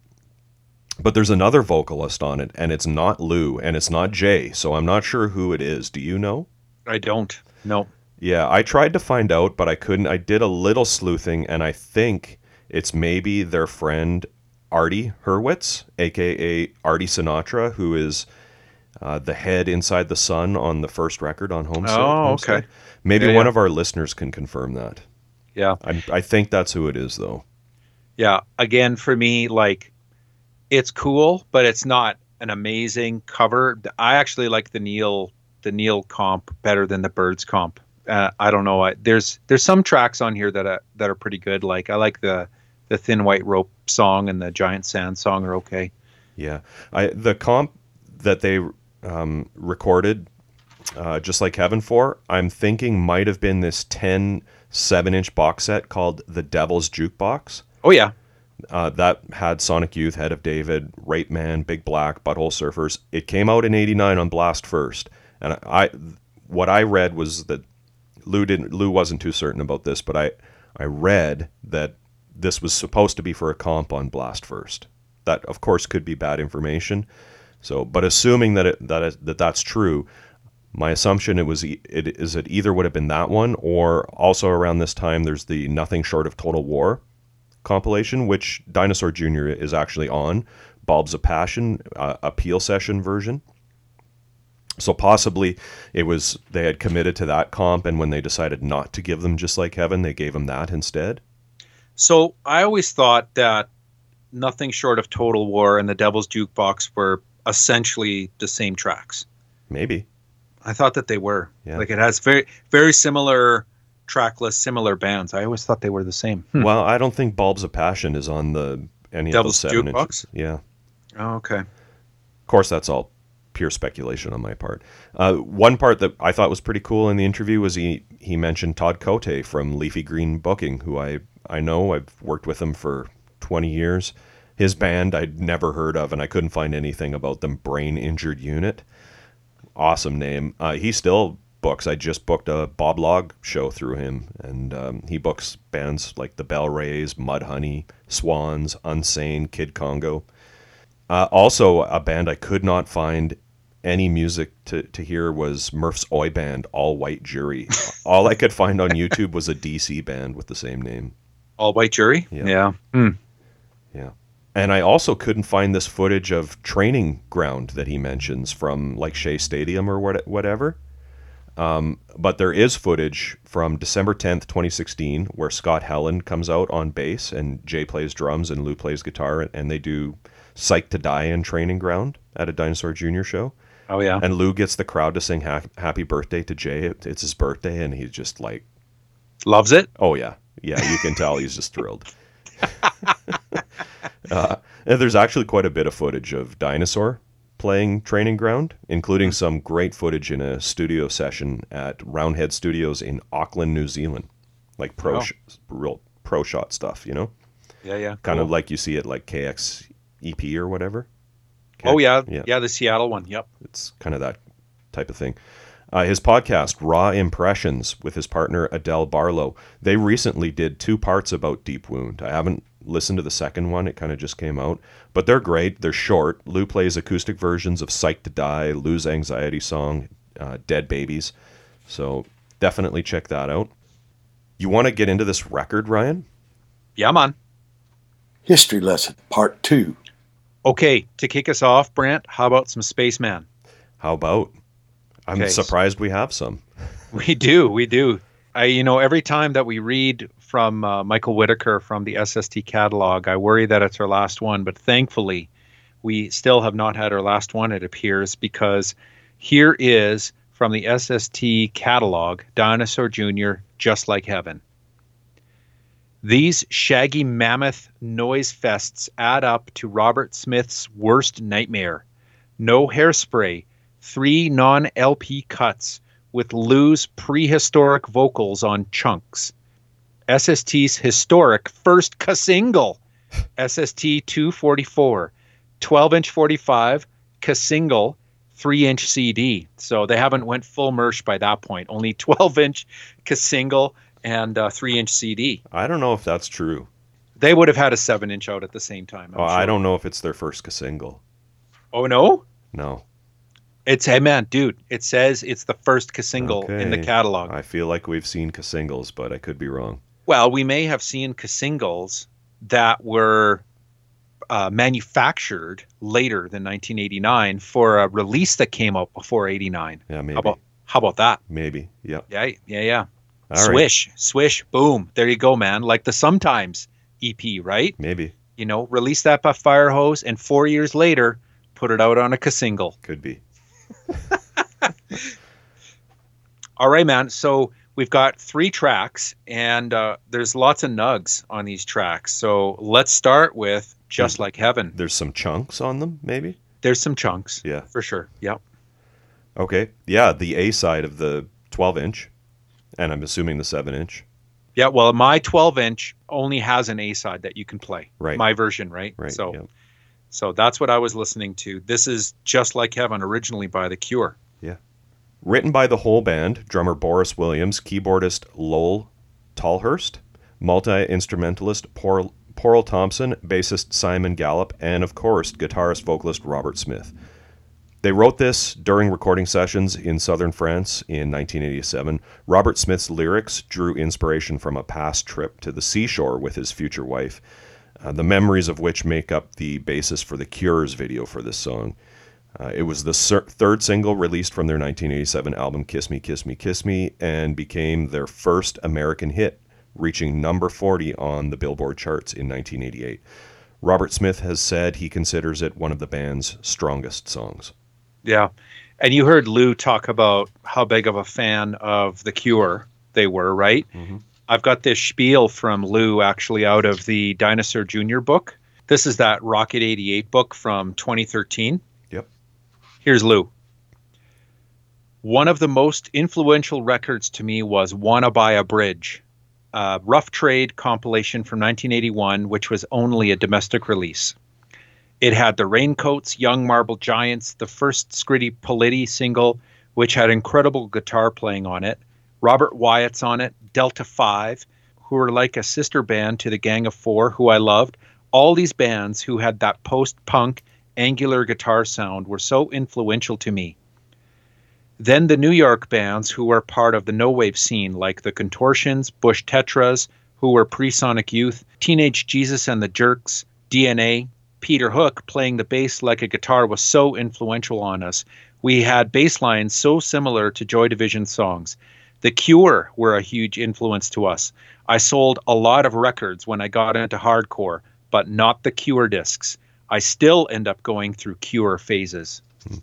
but there's another vocalist on it, and it's not Lou, and it's not Jay, so I'm not sure who it is. Do you know? I don't. No. Yeah, I tried to find out, but I couldn't. I did a little sleuthing, and I think it's maybe their friend Artie Hurwitz, aka Artie Sinatra, who is uh, the head inside the sun on the first record on Homestead. Oh, Homestead. okay. Maybe yeah, one yeah. of our listeners can confirm that. Yeah. I, I think that's who it is, though. Yeah. Again, for me, like, it's cool, but it's not an amazing cover. I actually like the Neil the Neil comp better than the Byrds comp. Uh, I don't know. I, there's there's some tracks on here that are, that are pretty good. Like I like the the Thin White Rope song and the Giant Sand song are okay. Yeah, I the comp that they um, recorded, uh, just like Heaven for, I'm thinking might have been this 10 7 inch box set called The Devil's Jukebox. Oh, yeah. Uh, that had Sonic Youth, Head of David, Rapeman, Big Black, Butthole Surfers. It came out in '89 on Blast First, and I, what I read was that Lou didn't. Lou wasn't too certain about this, but I, I read that this was supposed to be for a comp on Blast First. That, of course, could be bad information, so, but assuming that it, that that that's true, my assumption it was it is it either would have been that one or also around this time there's the Nothing Short of Total War compilation, which Dinosaur Jr. is actually on. Bulbs of Passion, uh, a Peel session version. So possibly it was they had committed to that comp, and when they decided not to give them just like Heaven, they gave them that instead. So I always thought that nothing short of Total War and the Devil's Jukebox were essentially the same tracks. Maybe. I thought that they were. Yeah. Like it has very very similar track list, similar bands. I always thought they were the same. Hmm. Well, I don't think Bulbs of Passion is on the any Devil's of those seven Jukebox? Yeah. Oh, okay. Of course, that's all pure speculation on my part. Uh, one part that I thought was pretty cool in the interview was he he mentioned Todd Cote from Leafy Green Booking, who I I know I've worked with him for 20 years his band I'd never heard of, and I couldn't find anything about them. Brain Injured Unit, awesome name. Uh, he still books. I just booked a Bob Log show through him, and um, he books bands like the Bell Rays, Mudhoney, Swans, Unsane, Kid Congo. Uh, also, a band I could not find any music to, to hear was Murph's Oi Band, All White Jury. All I could find on YouTube was a DC band with the same name. All White Jury? Yeah. Yeah. Mm. Yeah. And I also couldn't find this footage of training ground that he mentions from like Shea Stadium or what, whatever. Um, but there is footage from December 10th, 2016, where Scott Helland comes out on bass and Jay plays drums and Lou plays guitar, and they do Psych to Die in Training Ground at a Dinosaur Jr. show. Oh yeah. And Lou gets the crowd to sing ha- Happy Birthday to Jay. It- It's his birthday, and he's just like, Loves it. oh, yeah. Yeah, you can tell he's just thrilled. uh, and there's actually quite a bit of footage of Dinosaur playing Training Ground, including some great footage in a studio session at Roundhead Studios in Auckland, New Zealand. Like pro, Wow. sh- real pro shot stuff, you know? Yeah, yeah. Kind of like you see it like KX EP or whatever. Oh yeah, Yeah. yeah, the Seattle one. Yep. It's kind of that type of thing. Uh, his podcast, Raw Impressions, with his partner Adele Barlow, they recently did two parts about Deep Wound. I haven't listened to the second one, it kind of just came out. But they're great. They're short. Lou plays acoustic versions of Psych to Die, Lou's Anxiety Song, uh, Dead Babies. So definitely check that out. You want to get into this record, Ryan? Yeah, man. History lesson, part two. Okay, to kick us off, Brant, how about some Spaceman? How about? I'm Okay. surprised we have some. We do, we do. I, you know, every time that we read from uh, Michael Whitaker from the SST catalog, I worry that it's our last one. But thankfully, we still have not had our last one. It appears because here is from the SST catalog, Dinosaur Jr. Just Like Heaven. These shaggy mammoth noise fests add up to Robert Smith's worst nightmare. No hairspray, three non LP cuts with Lou's prehistoric vocals on chunks. SST's historic first single, SST 244, 12 inch 45, single, 3 inch CD. So they haven't went full merch by that point. Only 12 inch single and uh, 3 inch CD. I don't know if that's true. They would have had a 7 inch out at the same time. I'm Oh, I don't know if it's their first single. Oh, no? No. It's hey man, dude. It says it's the first single in the Okay. catalog. I feel like we've seen singles, but I could be wrong. Well, we may have seen singles that were uh, manufactured later than 1989 for a release that came out before 89. Yeah, maybe. How about how about that? maybe. Yeah. Yeah, yeah, yeah. All right. swish, swish, boom. There you go, man. Like the sometimes EP, right? Maybe. You know, release that by fIREHOSE, and four years later, put it out on a single. Could be. All right, man. So we've got three tracks, and uh, there's lots of nugs on these tracks. So let's start with Just Hmm. Like Heaven. There's some chunks on them, maybe? There's some chunks Yeah. for sure. Yep. Okay. Yeah, the A side of the 12 inch, and I'm assuming the 7 inch. Yeah. Well, my 12 inch only has an A side that you can play. Right. My version, right? Right. So, yeah. so that's what I was listening to. This is Just Like Heaven, originally by The Cure. Yeah. Written by the whole band drummer Boris Williams, keyboardist Lol Tolhurst, multi instrumentalist Por- Porl Thompson, bassist Simon Gallup, and of course, guitarist vocalist Robert Smith. They wrote this during recording sessions in southern France in 1987. Robert Smith's lyrics drew inspiration from a past trip to the seashore with his future wife, uh, the memories of which make up the basis for the Cure's video for this song. Uh, it was the third single released from their 1987 album Kiss Me, Kiss Me, Kiss Me, and became their first American hit, reaching number 40 on the Billboard charts in 1988. Robert Smith has said he considers it one of the band's strongest songs. Yeah. And you heard Lou talk about how big of a fan of The Cure they were, right? Mhm. I've got this spiel from Lou actually out of the Dinosaur Jr. book. This is that Rocket 88 book from 2013. Yep. Here's Lou. One of the most influential records to me was Wanna Buy a Bridge, a rough trade compilation from 1981, which was only a domestic release. It had the Raincoats, Young Marble Giants, the first Scritti Politti single, which had incredible guitar playing on it. Robert Wyatt's on it, Delta 5, who were like a sister band to the Gang of Four, who I loved. All these bands who had that post punk, angular guitar sound were so influential to me. Then the New York bands who were part of the no wave scene, like the Contortions, Bush Tetras, who were pre Sonic Youth, Teenage Jesus and the Jerks, DNA, Peter Hook playing the bass like a guitar was so influential on us. We had bass lines so similar to Joy Division songs. The Cure were a huge influence to us. I sold a lot of records when I got into hardcore, but not the Cure discs. I still end up going through Cure phases. Hmm.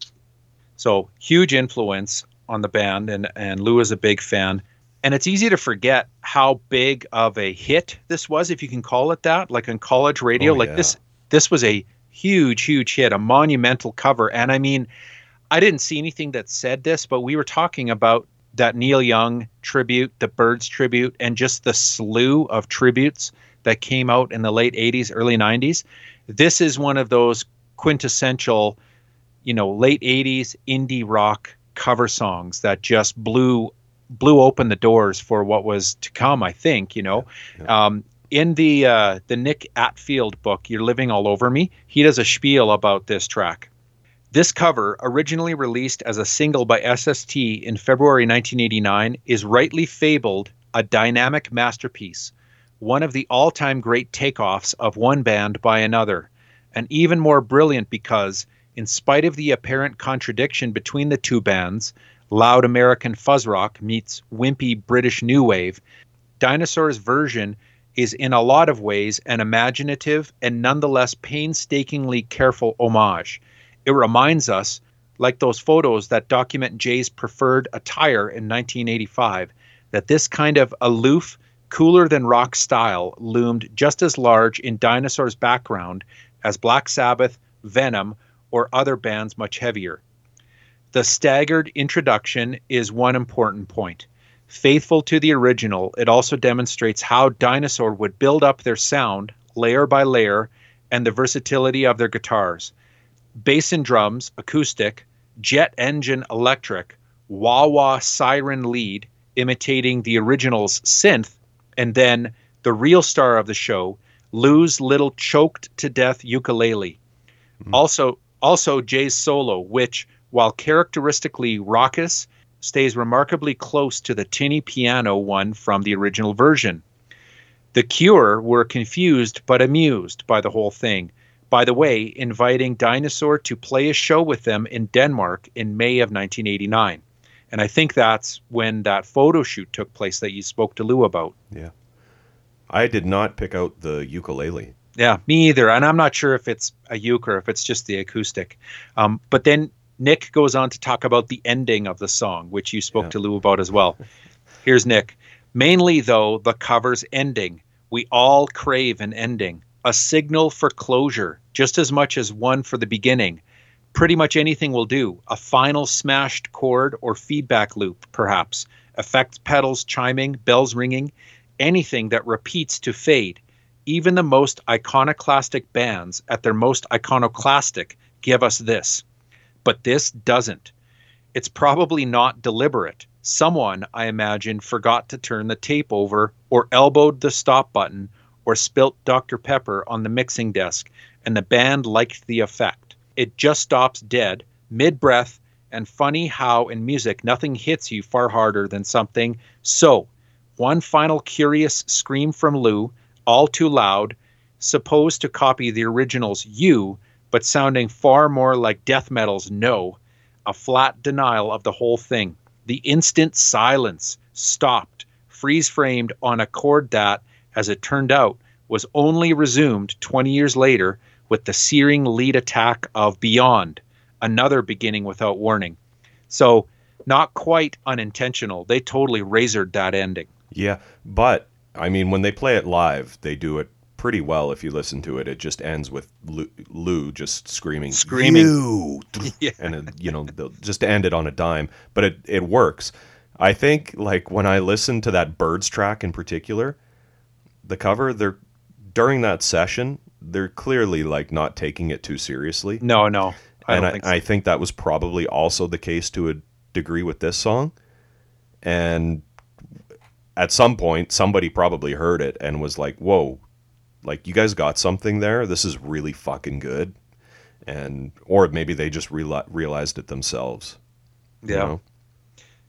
So huge influence on the band, and and Lou is a big fan. And it's easy to forget how big of a hit this was, if you can call it that. Like on college radio, oh, like yeah. this this was a huge, huge hit, a monumental cover. And I mean, I didn't see anything that said this, but we were talking about that Neil Young tribute, the Byrds tribute, and just the slew of tributes that came out in the late 80s, early 90s. This is one of those quintessential, you know, late 80s indie rock cover songs that just blew blew open the doors for what was to come. I think you know. Yeah. Um, in the uh, the Nick Attfield book, "You're Living All Over Me," he does a spiel about this track. This cover, originally released as a single by SST in February 1989, is rightly fabled a dynamic masterpiece, one of the all-time great takeoffs of one band by another, and even more brilliant because, in spite of the apparent contradiction between the two bands, loud American fuzz rock meets wimpy British new wave, Dinosaur's version is in a lot of ways an imaginative and nonetheless painstakingly careful homage. It reminds us, like those photos that document Jay's preferred attire in 1985, that this kind of aloof, cooler than rock style loomed just as large in Dinosaur's background as Black Sabbath, Venom, or other bands much heavier. The staggered introduction is one important point. Faithful to the original, it also demonstrates how Dinosaur would build up their sound layer by layer and the versatility of their guitars. Bass and drums, acoustic, jet engine electric, wah wah siren lead, imitating the original's synth, and then the real star of the show, Lou's little choked to death ukulele. Mm-hmm. Also, also Jay's solo, which while characteristically raucous, stays remarkably close to the tinny piano one from the original version. The Cure were confused but amused by the whole thing. By the way, inviting Dinosaur to play a show with them in Denmark in May of 1989. And I think that's when that photo shoot took place that you spoke to Lou about. Yeah. I did not pick out the ukulele. Yeah, me either. And I'm not sure if it's a uke or if it's just the acoustic. Um, but then Nick goes on to talk about the ending of the song, which you spoke yeah. to Lou about as well. Here's Nick. Mainly, though, the cover's ending. We all crave an ending, a signal for closure, just as much as one for the beginning. Pretty much anything will do. A final smashed chord or feedback loop, perhaps. Effect pedals chiming, bells ringing, anything that repeats to fade. Even the most iconoclastic bands, at their most iconoclastic, give us this but this doesn't. It's probably not deliberate. Someone, I imagine, forgot to turn the tape over, or elbowed the stop button, or spilt Dr. Pepper on the mixing desk, and the band liked the effect. It just stops dead, mid breath, and funny how in music nothing hits you far harder than something. So, one final curious scream from Lou, all too loud, supposed to copy the original's You, but sounding far more like death metal's No, a flat denial of the whole thing. The instant silence stopped, freeze framed on a chord that, as it turned out, was only resumed 20 years later with the searing lead attack of Beyond, another beginning without warning. So, not quite unintentional. They totally razored that ending. Yeah, but I mean, when they play it live, they do it pretty well if you listen to it. It just ends with Lou, Lou just screaming, screaming, yeah. and it, you know they'll just end it on a dime. But it it works. I think like when I listen to that Byrds track in particular, the cover they're during that session they're clearly like not taking it too seriously. No, no, I and I, think so. I think that was probably also the case to a degree with this song, and at some point somebody probably heard it and was like, "Whoa, like you guys got something there. This is really fucking good, and or maybe they just reali- realized it themselves. Yeah. You know?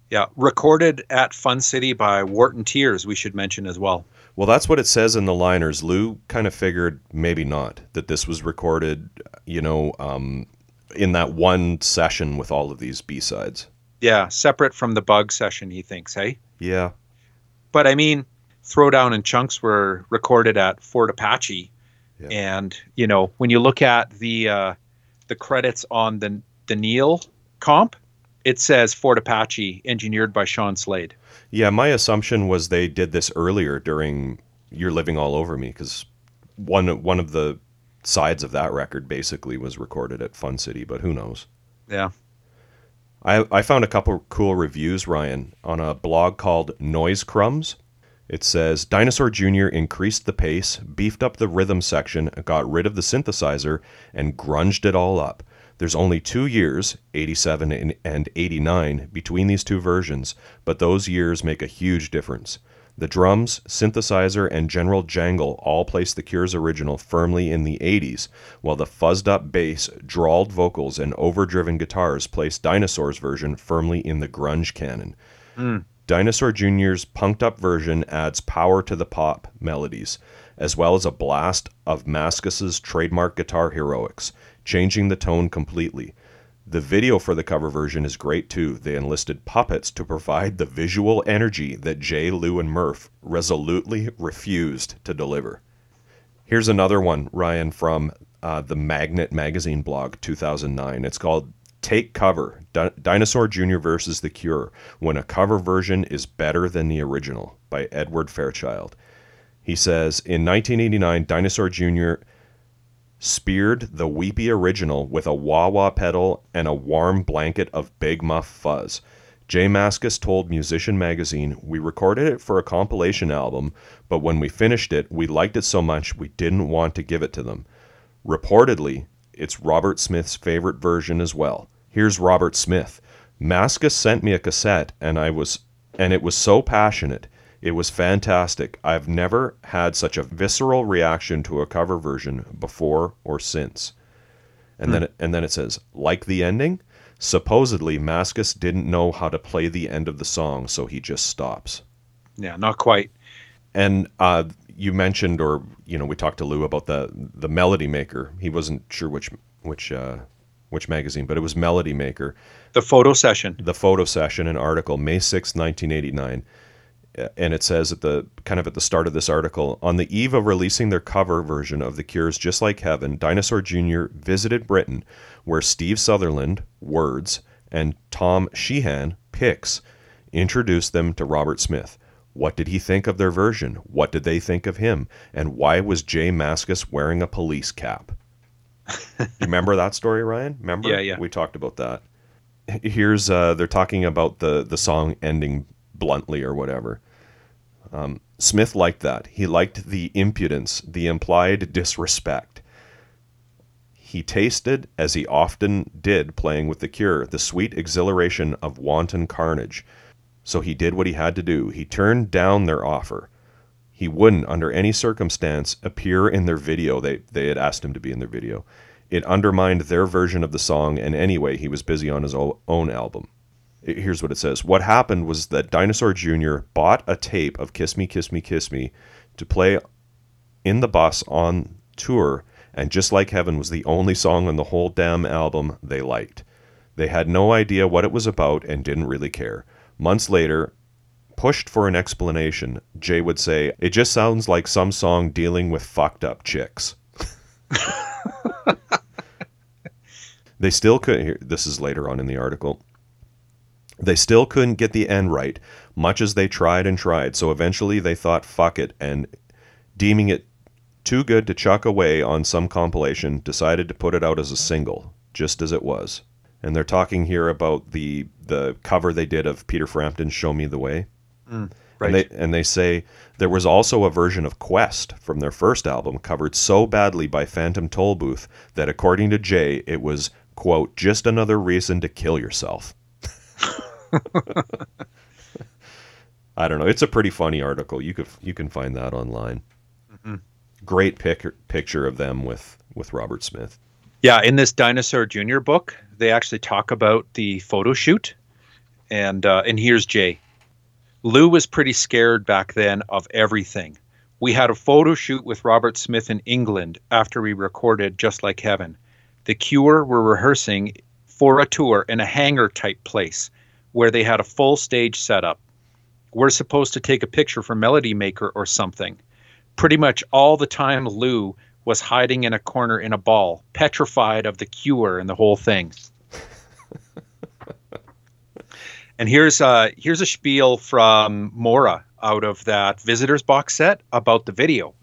Yeah, recorded at Fun City by Wharton Tiers, we should mention as well. Well, that's what it says in the liners. Lou kind of figured maybe not that this was recorded, you know, um, in that one session with all of these B sides. Yeah, separate from the bug session, he thinks, hey? Yeah. But I mean, Throwdown and Chunks were recorded at Fort Apache. Yeah. And, you know, when you look at the uh, the credits on the the Neil comp, it says Fort Apache, engineered by Sean Slade. Yeah, my assumption was they did this earlier during You're Living All Over Me because one one of the sides of that record basically was recorded at Fun City, but who knows? Yeah. I, I found a couple cool reviews, Ryan, on a blog called Noise Crumbs. It says Dinosaur Jr. increased the pace, beefed up the rhythm section, got rid of the synthesizer, and grunged it all up. There's only two years, 87 and 89, between these two versions, but those years make a huge difference. The drums, synthesizer, and general jangle all place the Cure's original firmly in the 80s, while the fuzzed up bass, drawled vocals, and overdriven guitars place Dinosaur's version firmly in the grunge canon. Mm. Dinosaur Jr.'s punked up version adds power to the pop melodies, as well as a blast of Mascis's trademark guitar heroics, changing the tone completely. The video for the cover version is great too. They enlisted puppets to provide the visual energy that Jay, Lou, and Murph resolutely refused to deliver. Here's another one, Ryan, from uh, the Magnet Magazine blog 2009. It's called Take Cover Di- Dinosaur Jr. versus The Cure When a Cover Version is Better Than the Original by Edward Fairchild. He says In 1989, Dinosaur Jr speared the weepy original with a wah wah pedal and a warm blanket of Big Muff fuzz. J Mascis told Musician Magazine, We recorded it for a compilation album, but when we finished it, we liked it so much we didn't want to give it to them. Reportedly, it's Robert Smith's favorite version as well. Here's Robert Smith. Mascis sent me a cassette and I was and it was so passionate. It was fantastic. I've never had such a visceral reaction to a cover version before or since. And then it, and then it says, like the ending, supposedly Mascis didn't know how to play the end of the song, so he just stops. Yeah, not quite. And uh, you mentioned, or you know, we talked to Lou about the the Melody Maker. He wasn't sure which which uh, which magazine, but it was Melody Maker. The photo session. The photo session, an article, May 6, 1989 and it says at the kind of at the start of this article on the eve of releasing their cover version of the cure's just like heaven dinosaur jr visited britain where steve sutherland words and tom sheehan picks introduced them to robert smith. What did he think of their version? What did they think of him? And why was jay Mascis wearing a police cap you remember that story ryan remember Yeah, yeah. we talked about that here's uh, they're talking about the the song ending bluntly or whatever. Um, Smith liked that. He liked the impudence, the implied disrespect. He tasted, as he often did playing with the cure, the sweet exhilaration of wanton carnage. So he did what he had to do. He turned down their offer. He wouldn't, under any circumstance, appear in their video. They, they had asked him to be in their video. It undermined their version of the song, and anyway, he was busy on his own album here's what it says. What happened was that Dinosaur Jr. bought a tape of Kiss Me, Kiss Me, Kiss Me to play in the bus on tour, and Just Like Heaven was the only song on the whole damn album they liked. They had no idea what it was about and didn't really care. Months later, pushed for an explanation, Jay would say, It just sounds like some song dealing with fucked up chicks. they still couldn't hear. This is later on in the article. They still couldn't get the end right, much as they tried and tried, so eventually they thought fuck it and, deeming it too good to chuck away on some compilation, decided to put it out as a single, just as it was. And they're talking here about the the cover they did of Peter Frampton's "Show Me the Way," Right. and they and they say there was also a version of "Quest" from their first album covered so badly by Phantom Tollbooth that, according to Jay, it was quote just another reason to kill yourself. I don't know. It's a pretty funny article. You could you can find that online. Great pic- picture of them with with Robert Smith. Yeah, in this Dinosaur Jr. book, they actually talk about the photo shoot, and uh, and here's Jay. Lou was pretty scared back then of everything. We had a photo shoot with Robert Smith in England after we recorded Just Like Heaven. The Cure were rehearsing for a tour in a hangar type place where they had a full stage setup. We're supposed to take a picture for Melody Maker or something. Pretty much all the time, Lou was hiding in a corner in a ball, petrified of the cure and the whole thing. And here's uh here's a spiel from Maura out of that visitors box set about the video.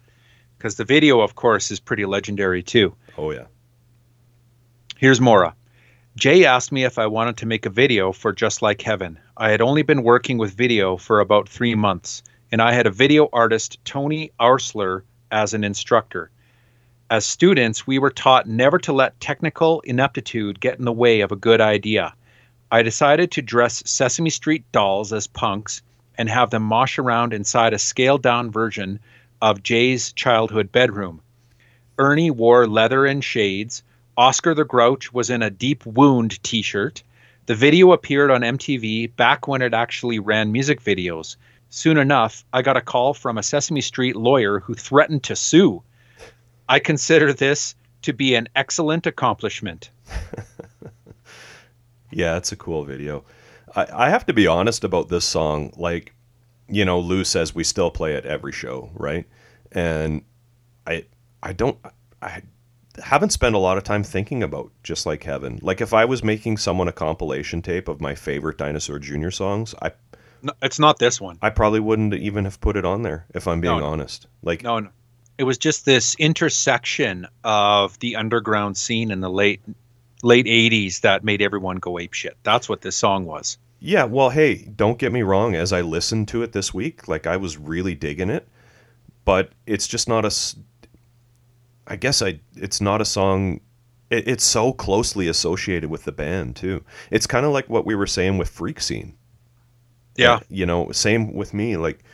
Because the video, of course, is pretty legendary too. Oh yeah. Here's Maura. Jay asked me if I wanted to make a video for Just Like Heaven. I had only been working with video for about three months, and I had a video artist, Tony Oursler, as an instructor. As students, we were taught never to let technical ineptitude get in the way of a good idea. I decided to dress Sesame Street dolls as punks and have them mosh around inside a scaled down version of Jay's childhood bedroom. Ernie wore leather and shades. Oscar the Grouch was in a deep wound t shirt. The video appeared on MTV back when it actually ran music videos. Soon enough, I got a call from a Sesame Street lawyer who threatened to sue. I consider this to be an excellent accomplishment. Yeah, it's a cool video. I, I have to be honest about this song. Like, you know, Lou says we still play it every show, right? And I I don't I haven't spent a lot of time thinking about just like heaven. Like if I was making someone a compilation tape of my favorite Dinosaur Jr. songs, I No, it's not this one. I probably wouldn't even have put it on there if I'm being No. honest. Like No, no. It was just this intersection of the underground scene in the late late 80s that made everyone go ape shit. That's what this song was. Yeah, well, hey, don't get me wrong. As I listened to it this week, like I was really digging it, but it's just not a. I guess I. It's not a song. It, it's so closely associated with the band too. It's kind of like what we were saying with Freak Scene. Yeah. You know, same with me. Like,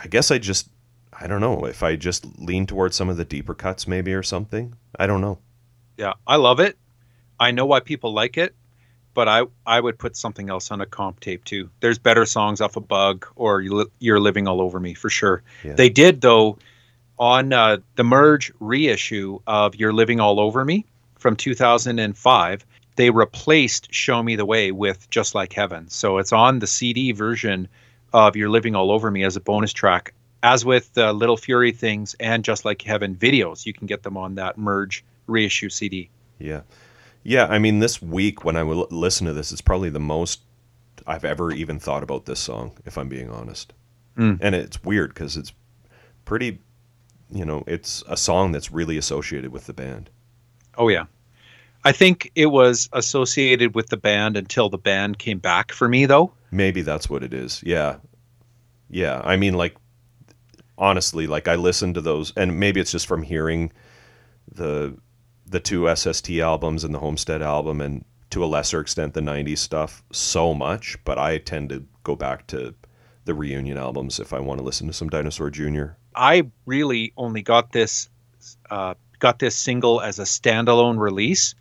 I guess I just. I don't know if I just lean towards some of the deeper cuts, maybe or something. I don't know. Yeah, I love it. I know why people like it, but I I would put something else on a comp tape too. There's better songs off of Bug or You're Living All Over Me for sure. Yeah. They did though on uh, the merge reissue of You're Living All Over Me from 2005. They replaced Show Me the Way with Just Like Heaven. So it's on the CD version of You're Living All Over Me as a bonus track. As with uh, Little Fury Things and Just Like Heaven videos, you can get them on that merge reissue CD. Yeah. Yeah, I mean, this week when I would l- listen to this, it's probably the most I've ever even thought about this song, if I'm being honest. Mm. And it's weird because it's pretty, you know, it's a song that's really associated with the band. Oh yeah. I think it was associated with the band until the band came back for me though. Maybe that's what it is. Yeah. Yeah. I mean, like, honestly, like, I listened to those, and maybe it's just from hearing the the two SST albums and the Homestead album, and to a lesser extent the '90s stuff so much. But I tend to go back to the reunion albums if I want to listen to some Dinosaur Jr. I really only got this uh, got this single as a standalone release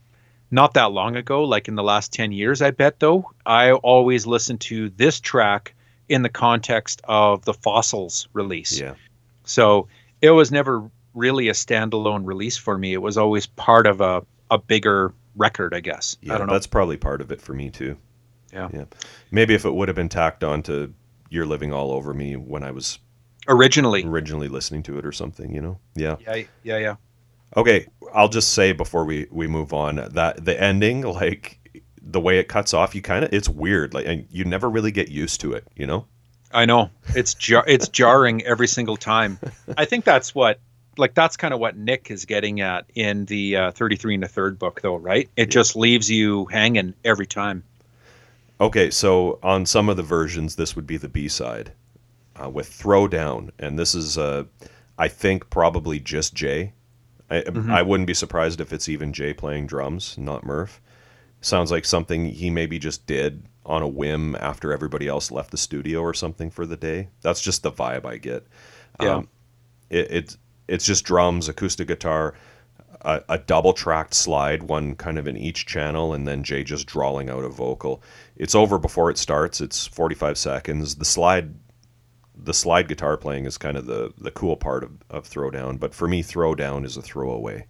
not that long ago, like in the last 10 years, I bet though. I always listen to this track in the context of the Fossils release. Yeah. So it was never really a standalone release for me. It was always part of a, a bigger record, I guess. Yeah, I don't know. that's probably part of it for me too. Yeah. Yeah. Maybe if it would have been tacked on to You're Living All Over Me when I was Originally. originally listening to it or something, you know? Yeah. Yeah, yeah, yeah. Okay, I'll just say before we we move on that the ending, like the way it cuts off, you kind of it's weird. Like and you never really get used to it, you know? I know it's jar- it's jarring every single time. I think that's what like that's kind of what Nick is getting at in the uh, 33 and the third book though, right? It just leaves you hanging every time. Okay, so on some of the versions, this would be the B side uh, with Throwdown, and this is uh, I think probably just Jay. I, I wouldn't be surprised if it's even Jay playing drums, not Murph. Sounds like something he maybe just did on a whim after everybody else left the studio or something for the day. That's just the vibe I get. Yeah. Um, it, it's it's just drums, acoustic guitar, a, a double tracked slide, one kind of in each channel, and then Jay just drawling out a vocal. It's over before it starts. It's 45 seconds. The slide the slide guitar playing is kind of the the cool part of, of Throwdown. But for me, Throwdown is a throwaway.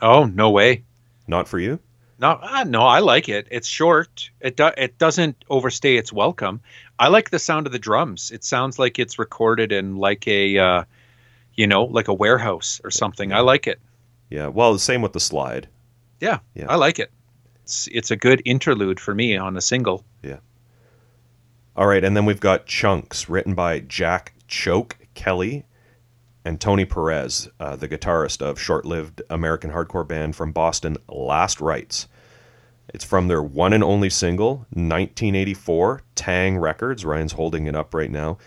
Oh no way! Not for you. No, uh, no, I like it. It's short. It do, it doesn't overstay its welcome. I like the sound of the drums. It sounds like it's recorded in like a, uh, you know, like a warehouse or something. I like it. Yeah. Well, the same with the slide. Yeah, Yeah. I like it. It's it's a good interlude for me on a single. Yeah. All right, and then we've got Chunks, written by Jack Choke Kelly and Tony Perez, uh, the guitarist of short-lived American hardcore band from Boston, Last Rites. It's from their one and only single, 1984, Tang Records. Ryan's holding it up right now.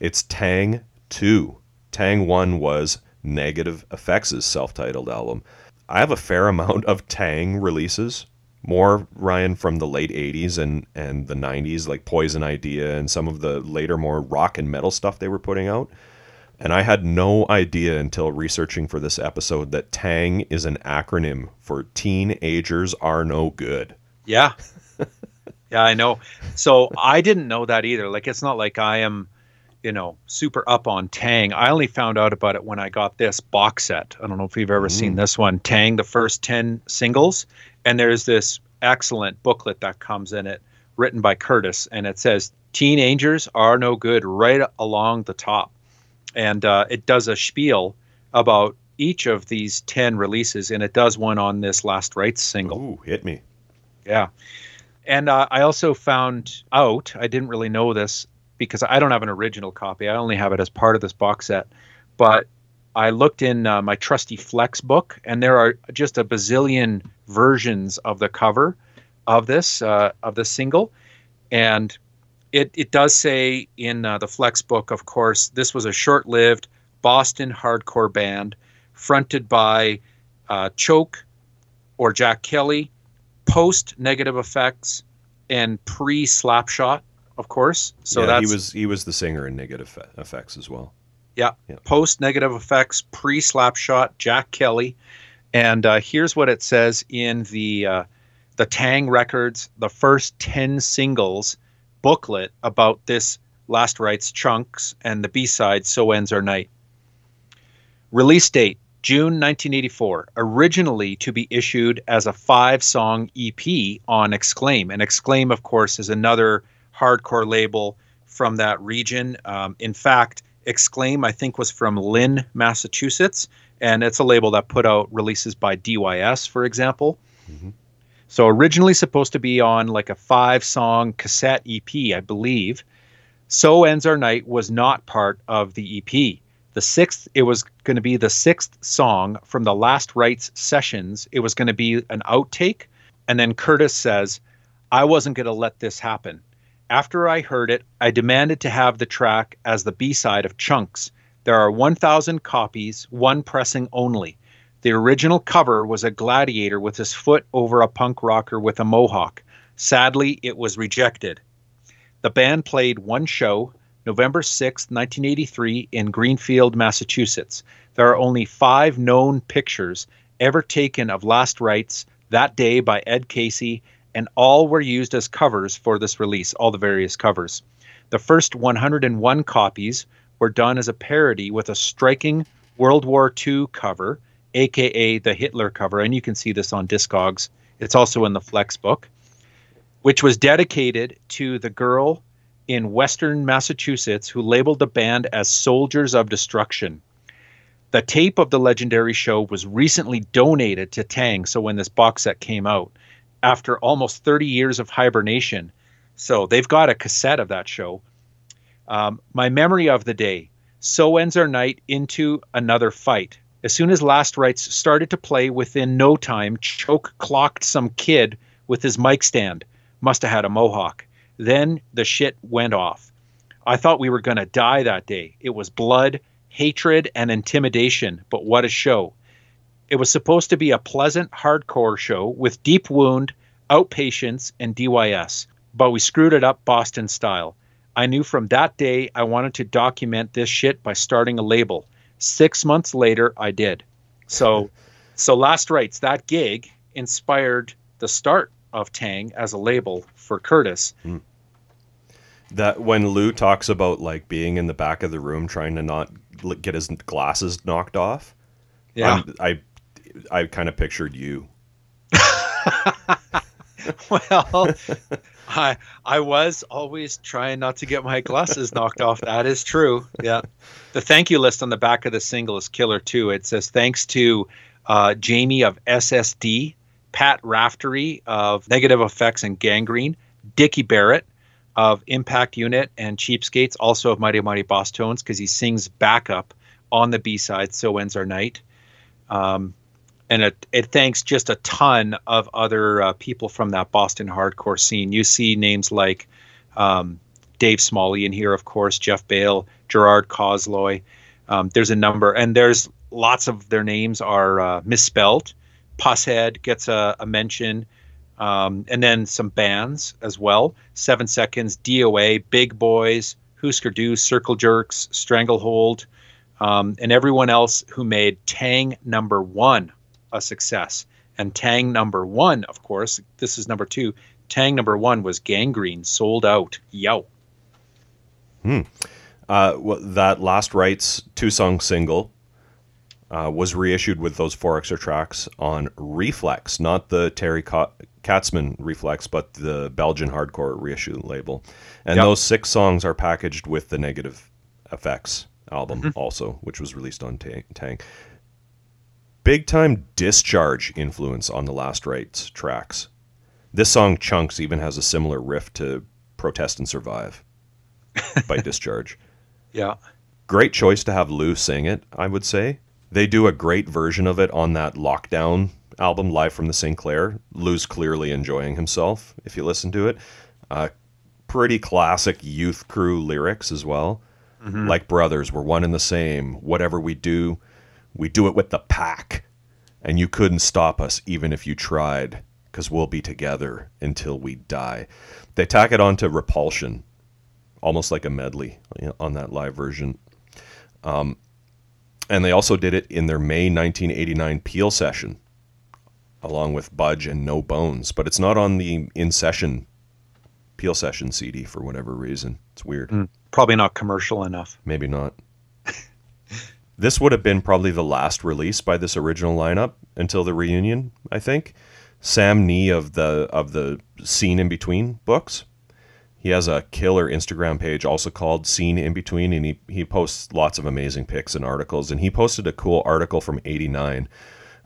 It's Tang 2. Tang 1 was Negative Effects' self-titled album. I have a fair amount of Tang releases more Ryan from the late 80s and and the 90s like Poison Idea and some of the later more rock and metal stuff they were putting out. And I had no idea until researching for this episode that TANG is an acronym for Teenagers Are No Good. Yeah. yeah, I know. So I didn't know that either. Like it's not like I am, you know, super up on Tang. I only found out about it when I got this box set. I don't know if you've ever seen this one, Tang, the first 10 singles, and there's this excellent booklet that comes in it written by Curtis and it says teenagers are no good right along the top. And uh, it does a spiel about each of these 10 releases and it does one on this Last Rites single. Ooh, hit me. Yeah. And uh, I also found out, I didn't really know this because I don't have an original copy. I only have it as part of this box set. But I looked in uh, my trusty Flex book, and there are just a bazillion versions of the cover of this uh, of the single, and it it does say in uh, the Flex book, of course, this was a short-lived Boston hardcore band fronted by uh, Choke or Jack Kelly, post Negative Effects, and pre Slapshot, of course. So yeah, that's he was he was the singer in Negative Effects as well. yeah, Yeah. post Negative Effects, pre Slapshot, Jack Kelly, and uh, here's what it says in the uh, the Tang Records, the first ten singles booklet about this Last Rites chunks and the B side So Ends Our Night. Release date June 1984, originally to be issued as a five song EP on XClaim. And XClaim, of course, is another hardcore label from that region. Um, in fact, XClaim, I think, was from Lynn, Massachusetts, and it's a label that put out releases by DYS, for example. So originally supposed to be on like a five song cassette EP, I believe. So Ends Our Night was not part of the EP. The sixth, it was going to be the sixth song from the Last Rites sessions. It was going to be an outtake. And then Curtis says, I wasn't going to let this happen. After I heard it, I demanded to have the track as the B side of Chunks. There are 1,000 copies, one pressing only. The original cover was a gladiator with his foot over a punk rocker with a mohawk. Sadly, it was rejected. The band played one show, November 6, 1983, in Greenfield, Massachusetts. There are only five known pictures ever taken of Last Rites that day by Ed Casey, and all were used as covers for this release, all the various covers. The first 101 copies were done as a parody with a striking World War II cover, aka the Hitler cover, and you can see this on Discogs. It's also in the Flex book, which was dedicated to the girl in Western Massachusetts who labeled the band as Soldiers of Destruction. The tape of the legendary show was recently donated to Tang, so when this box set came out, after almost 30 years of hibernation, so they've got a cassette of that show. Um, my memory of the day. So ends our night into another fight. As soon as Last Rites started to play, within no time, Choke clocked some kid with his mic stand. Must have had a mohawk. Then the shit went off. I thought we were going to die that day. It was blood, hatred, and intimidation, but what a show. It was supposed to be a pleasant hardcore show with Deep Wound, Outpatients, and DYS, but we screwed it up Boston style. I knew from that day I wanted to document this shit by starting a label. Six months later, I did. So, so Last Rites, that gig inspired the start of Tang as a label for Curtis. Hmm. That when Lou talks about like being in the back of the room trying to not get his glasses knocked off, Yeah. I'm- I I kind of pictured you. well, I I was always trying not to get my glasses knocked off. That is true. Yeah. The thank you list on the back of the single is killer too. It says thanks to uh, Jamie of SSD, Pat Raftery of Negative Effects and Gangrene, Dickie Barrett of Impact Unit and Cheapskates, also of Mighty Mighty Bosstones, because he sings backup on the B side. So ends our night. Um, and it, it thanks just a ton of other uh, people from that Boston hardcore scene. You see names like um, Dave Smalley in here, of course, Jeff Bale, Gerard Cosloy. Um, there's a number, and there's lots of their names are uh, misspelled. Pusshead gets a, a mention, um, and then some bands as well. Seven Seconds, DOA, Big Boys, Husker Du, Circle Jerks, Stranglehold, um, and everyone else who made Tang number one a success. And Tang number one, of course, this is number two. Tang number one was Gangrene, sold out. Yo. Uh, well, that Last Rites two song single uh, was reissued with those four extra tracks on Reflex, not the Terry Ka- Katzman Reflex, but the Belgian hardcore reissue label. And Yep. those six songs are packaged with the Negative Effects album also, which was released on Tang. Big time discharge influence on the Last Rites tracks. This song Chunks even has a similar riff to Protest and Survive by Discharge. Yeah. Great choice to have Lou sing it, I would say. They do a great version of it on that Lockdown album, Live from the Sinclair. Lou's clearly enjoying himself if you listen to it. Uh, pretty classic youth crew lyrics as well. Like brothers, we're one and the same. Whatever we do, we do it with the pack. And you couldn't stop us even if you tried, because we'll be together until we die. They tack it on to Repulsion, almost like a medley on that live version. Um, and they also did it in their May 1989 Peel session, along with Budge and No Bones. But it's not on the in session Peel session CD for whatever reason. It's weird. Probably not commercial enough. Maybe not. This would have been probably the last release by this original lineup until the reunion, I think. Sam Knee of the of the Scene in Between books. He has a killer Instagram page also called Scene in Between, and he, he posts lots of amazing pics and articles. And he posted a cool article from '89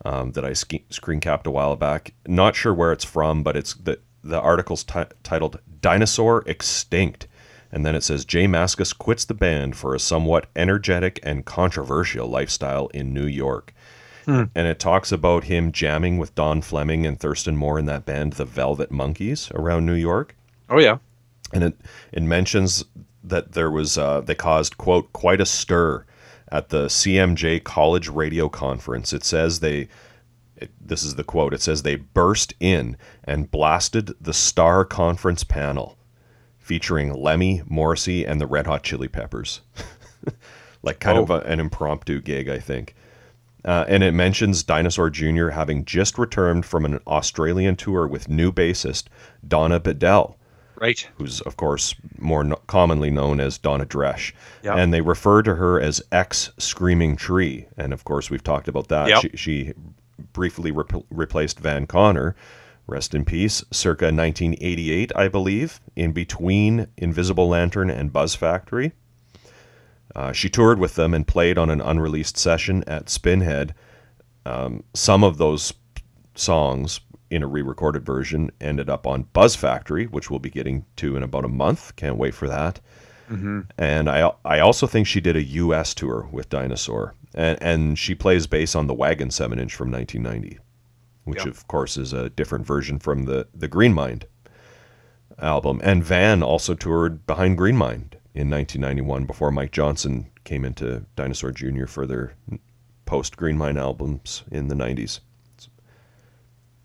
um, that I ski- screen capped a while back. Not sure where it's from, but it's the the article's ti titled "Dinosaur Extinct," and then it says Jay Mascis quits the band for a somewhat energetic and controversial lifestyle in New York. And it talks about him jamming with Don Fleming and Thurston Moore in that band, the Velvet Monkeys, around New York Oh, yeah. and it it mentions that there was uh, they caused quote quite a stir at the CMJ College Radio Conference. It says they. It, this is the quote. It says they burst in and blasted the Star Conference panel, featuring Lemmy, Morrissey, and the Red Hot Chili Peppers. like kind of Oh. a, an impromptu gig, I think. Uh, and it mentions Dinosaur Jr. having just returned from an Australian tour with new bassist Donna Bedell Right. who's of course more no- commonly known as Donna Dresch, Yeah. and they refer to her as ex Screaming Tree, and of course we've talked about that. Yep. She, she briefly rep- replaced Van Conner, rest in peace, circa 1988, I believe, in between Invisible Lantern and Buzz Factory. Uh, she toured with them and played on an unreleased session at Spinhead. Um, some of those songs in a re-recorded version ended up on Buzz Factory, which we'll be getting to in about a month. Can't wait for that. And I I also think she did a U.S. tour with Dinosaur, and and she plays bass on the Wagon seven inch from 1990, which Yeah. of course is a different version from the the Green Mind album. And Van also toured behind Green Mind in 1991 before Mike Johnson came into Dinosaur Jr. for their post Green Mind albums in the 90s.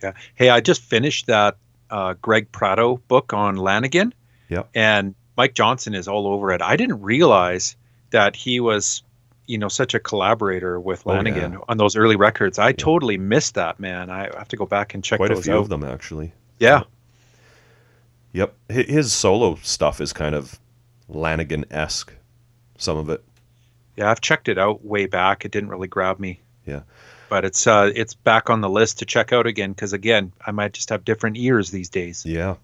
Yeah. Hey, I just finished that uh, Greg Prato book on Lanegan. Yep. And Mike Johnson is all over it. I didn't realize that he was, you know, such a collaborator with Oh, Lanegan yeah. on those early records. I totally missed that, man. I have to go back and check Quite a few out. of them actually. Yeah. Yep, his solo stuff is kind of Lanegan esque. Some of it. Yeah, I've checked it out way back. It didn't really grab me. Yeah. But it's uh it's back on the list to check out again because again, I might just have different ears these days. Yeah.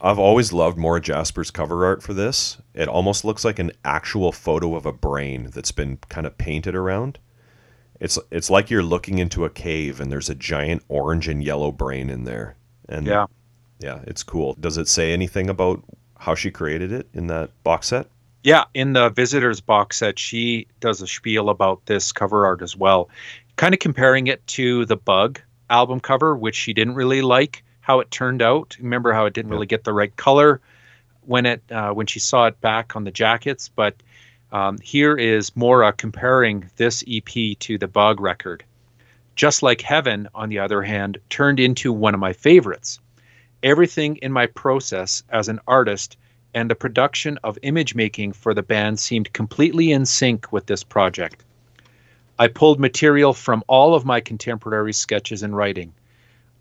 I've always loved Maura Jasper's cover art for this. It almost looks like an actual photo of a brain that's been kind of painted around. It's it's like you're looking into a cave and there's a giant orange and yellow brain in there. And Yeah. yeah, it's cool. Does it say anything about how she created it in that box set? Yeah, in the visitors box set, she does a spiel about this cover art as well, kind of comparing it to the Bug album cover, which she didn't really like how it turned out. Remember how it didn't really get the right color when it uh, when she saw it back on the jackets, but um, here is Maura comparing this EP to the Bug record. Just like Heaven, on the other hand, turned into one of my favorites. Everything in my process as an artist and the production of image making for the band seemed completely in sync with this project. I pulled material from all of my contemporary sketches and writing.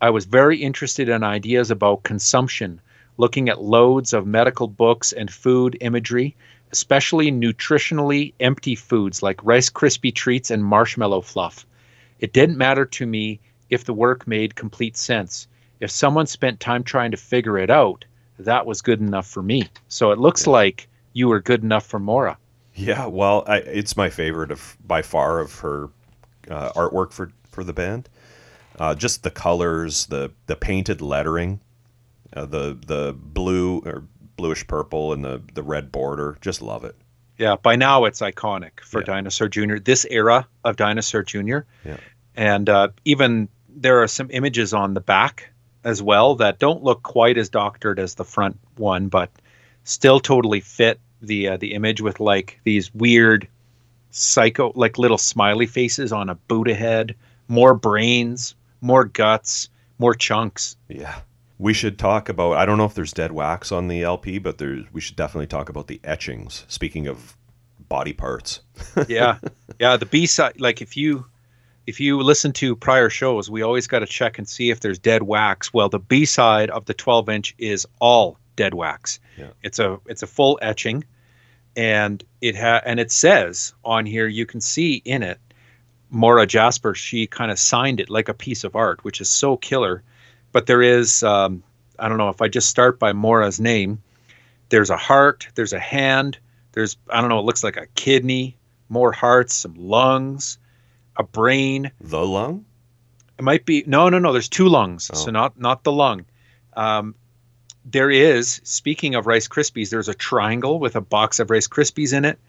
I was very interested in ideas about consumption, looking at loads of medical books and food imagery, especially nutritionally empty foods like Rice Krispie treats and marshmallow fluff. It didn't matter to me if the work made complete sense. If someone spent time trying to figure it out, that was good enough for me. So it looks like you were good enough for Maura. Yeah, well, I, it's my favorite of by far of her uh, artwork for for the band. Uh, just the colors, the the painted lettering, uh, the the blue or bluish purple and the the red border. Just love it. Yeah, by now it's iconic for Yeah. Dinosaur Jr. This era of Dinosaur Jr. Yeah. And uh, even there are some images on the back as well that don't look quite as doctored as the front one, but still totally fit the uh, the image with like these weird psycho like little smiley faces on a Buddha head, more brains, more guts, more chunks. Yeah. We should talk about. I don't know if there's dead wax on the LP, but there's. We should definitely talk about the etchings. Speaking of body parts. yeah yeah the b side like if you if you listen to prior shows we always got to check and see if there's dead wax well the b side of the 12 inch is all dead wax Yeah. it's a it's a full etching and it ha and it says on here you can see in it Maura Jasper she kind of signed it like a piece of art which is so killer but there is um, I don't know if I just start by Maura's name there's a heart there's a hand there's I don't know it looks like a kidney more hearts some lungs a brain The lung. it might be no no no there's two lungs Oh. so not not the lung um, there is speaking of rice krispies there's a triangle with a box of rice krispies in it.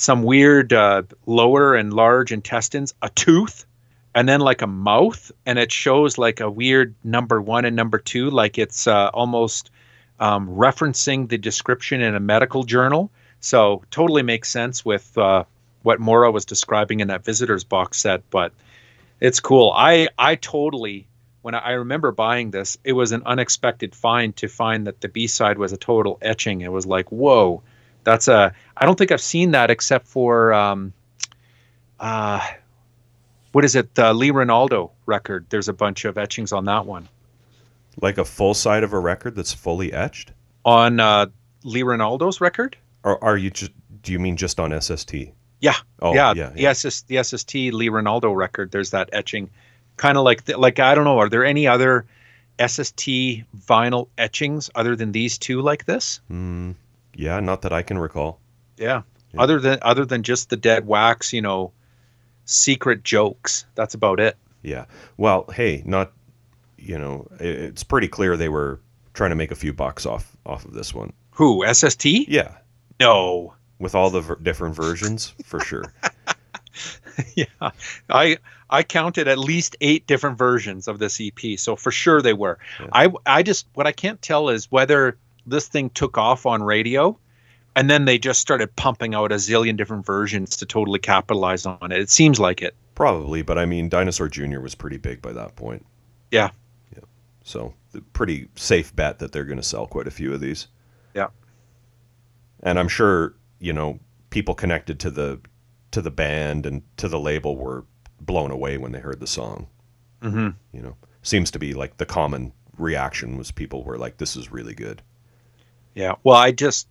Some weird uh, lower and large intestines a tooth and then like a mouth and it shows like a weird number one and number two like it's uh, almost um, referencing the description in a medical journal so totally makes sense with uh, what Maura was describing in that visitors box set but it's cool. I I totally when I, I remember buying this, it was an unexpected find to find that the B side was a total etching. It was like, whoa, that's a. I don't think I've seen that except for um, uh, what is it? The Lee Ranaldo record. There's a bunch of etchings on that one. Like a full side of a record that's fully etched. On uh, Lee Ranaldo's record. Or are you just? Do you mean just on SST? Yeah. Oh yeah, yeah. the SS, the SST Lee Ranaldo record. There's that etching, kind of like the, like I don't know. Are there any other SST vinyl etchings other than these two like this? Mm, yeah, not that I can recall. Yeah. Yeah. Other than other than just the dead wax, you know, secret jokes. That's about it. Yeah. Well, hey, not. You know, it's pretty clear they were trying to make a few bucks off off of this one. Who SST? Yeah, No. with all the ver- different versions, for sure. yeah. I I counted at least eight different versions of this EP, so for sure they were. Yeah. I I just what I can't tell is whether this thing took off on radio and then they just started pumping out a zillion different versions to totally capitalize on it. It seems like it. Probably, but I mean, Dinosaur Jr. was pretty big by that point. Yeah. Yeah. So, the pretty safe bet that they're going to sell quite a few of these. Yeah. And I'm sure, you know, people connected to the to the band and to the label were blown away when they heard the song. hmm You know, seems to be like the common reaction was people were like, "This is really good." Yeah. Well, I just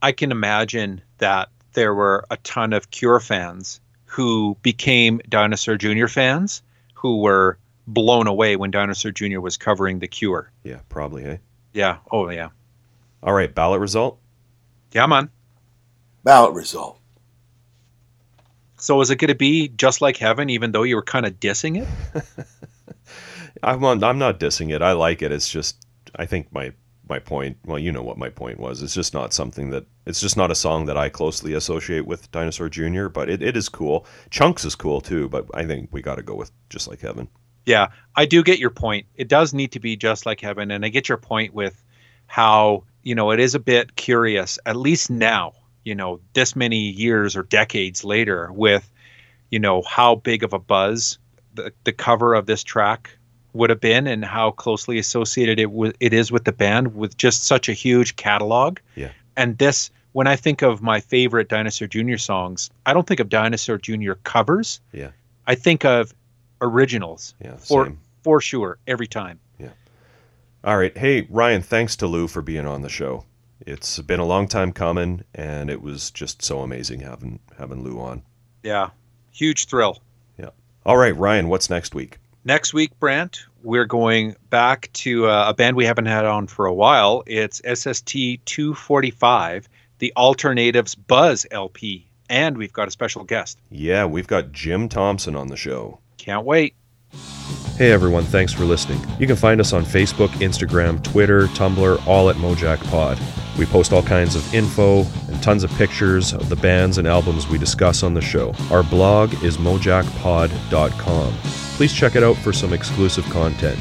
I can imagine that there were a ton of Cure fans who became Dinosaur Jr. fans who were blown away when Dinosaur Jr. was covering The Cure. Yeah, probably, eh? Yeah. Oh, yeah. All right, ballot result? Yeah, man. Ballot result. So is it going to be just like heaven, even though you were kind of dissing it? I'm not, I'm not dissing it. I like it. It's just I think my my point. Well, you know what my point was. It's just not something that it's just not a song that I closely associate with Dinosaur Jr. But it, it is cool. Chunks is cool too. But I think we got to go with just like heaven. Yeah, I do get your point. It does need to be just like heaven, and I get your point with how you know it is a bit curious. At least now, you know, this many years or decades later, with you know how big of a buzz the, the cover of this track would have been and how closely associated it w- it is with the band with just such a huge catalog. Yeah. And this when I think of my favorite Dinosaur Jr. songs, I don't think of Dinosaur Jr. covers. Yeah. I think of originals. Yeah, For same. for sure every time. Yeah. All right. Hey, Ryan, thanks to Lou for being on the show. It's been a long time coming, and it was just so amazing having having Lou on. Yeah. Huge thrill. Yeah. All right, Ryan, what's next week? Next week, Brant, we're going back to uh, a band we haven't had on for a while. It's SST 245, the Alternatives Buzz LP. And we've got a special guest. Yeah, we've got Jim Thompson on the show. Can't wait. Hey everyone, thanks for listening. You can find us on Facebook, Instagram, Twitter, Tumblr, all at Mojack Pod. We post all kinds of info and tons of pictures of the bands and albums we discuss on the show. Our blog is mojackpod.com. Please check it out for some exclusive content.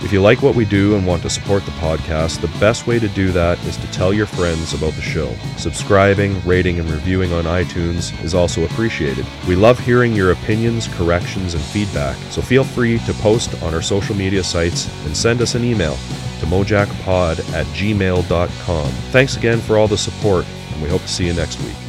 If you like what we do and want to support the podcast, the best way to do that is to tell your friends about the show. Subscribing, rating, and reviewing on iTunes is also appreciated. We love hearing your opinions, corrections, and feedback, so feel free to post on our social media sites and send us an email to mojackpod at gmail.com. Thanks again for all the support, and we hope to see you next week.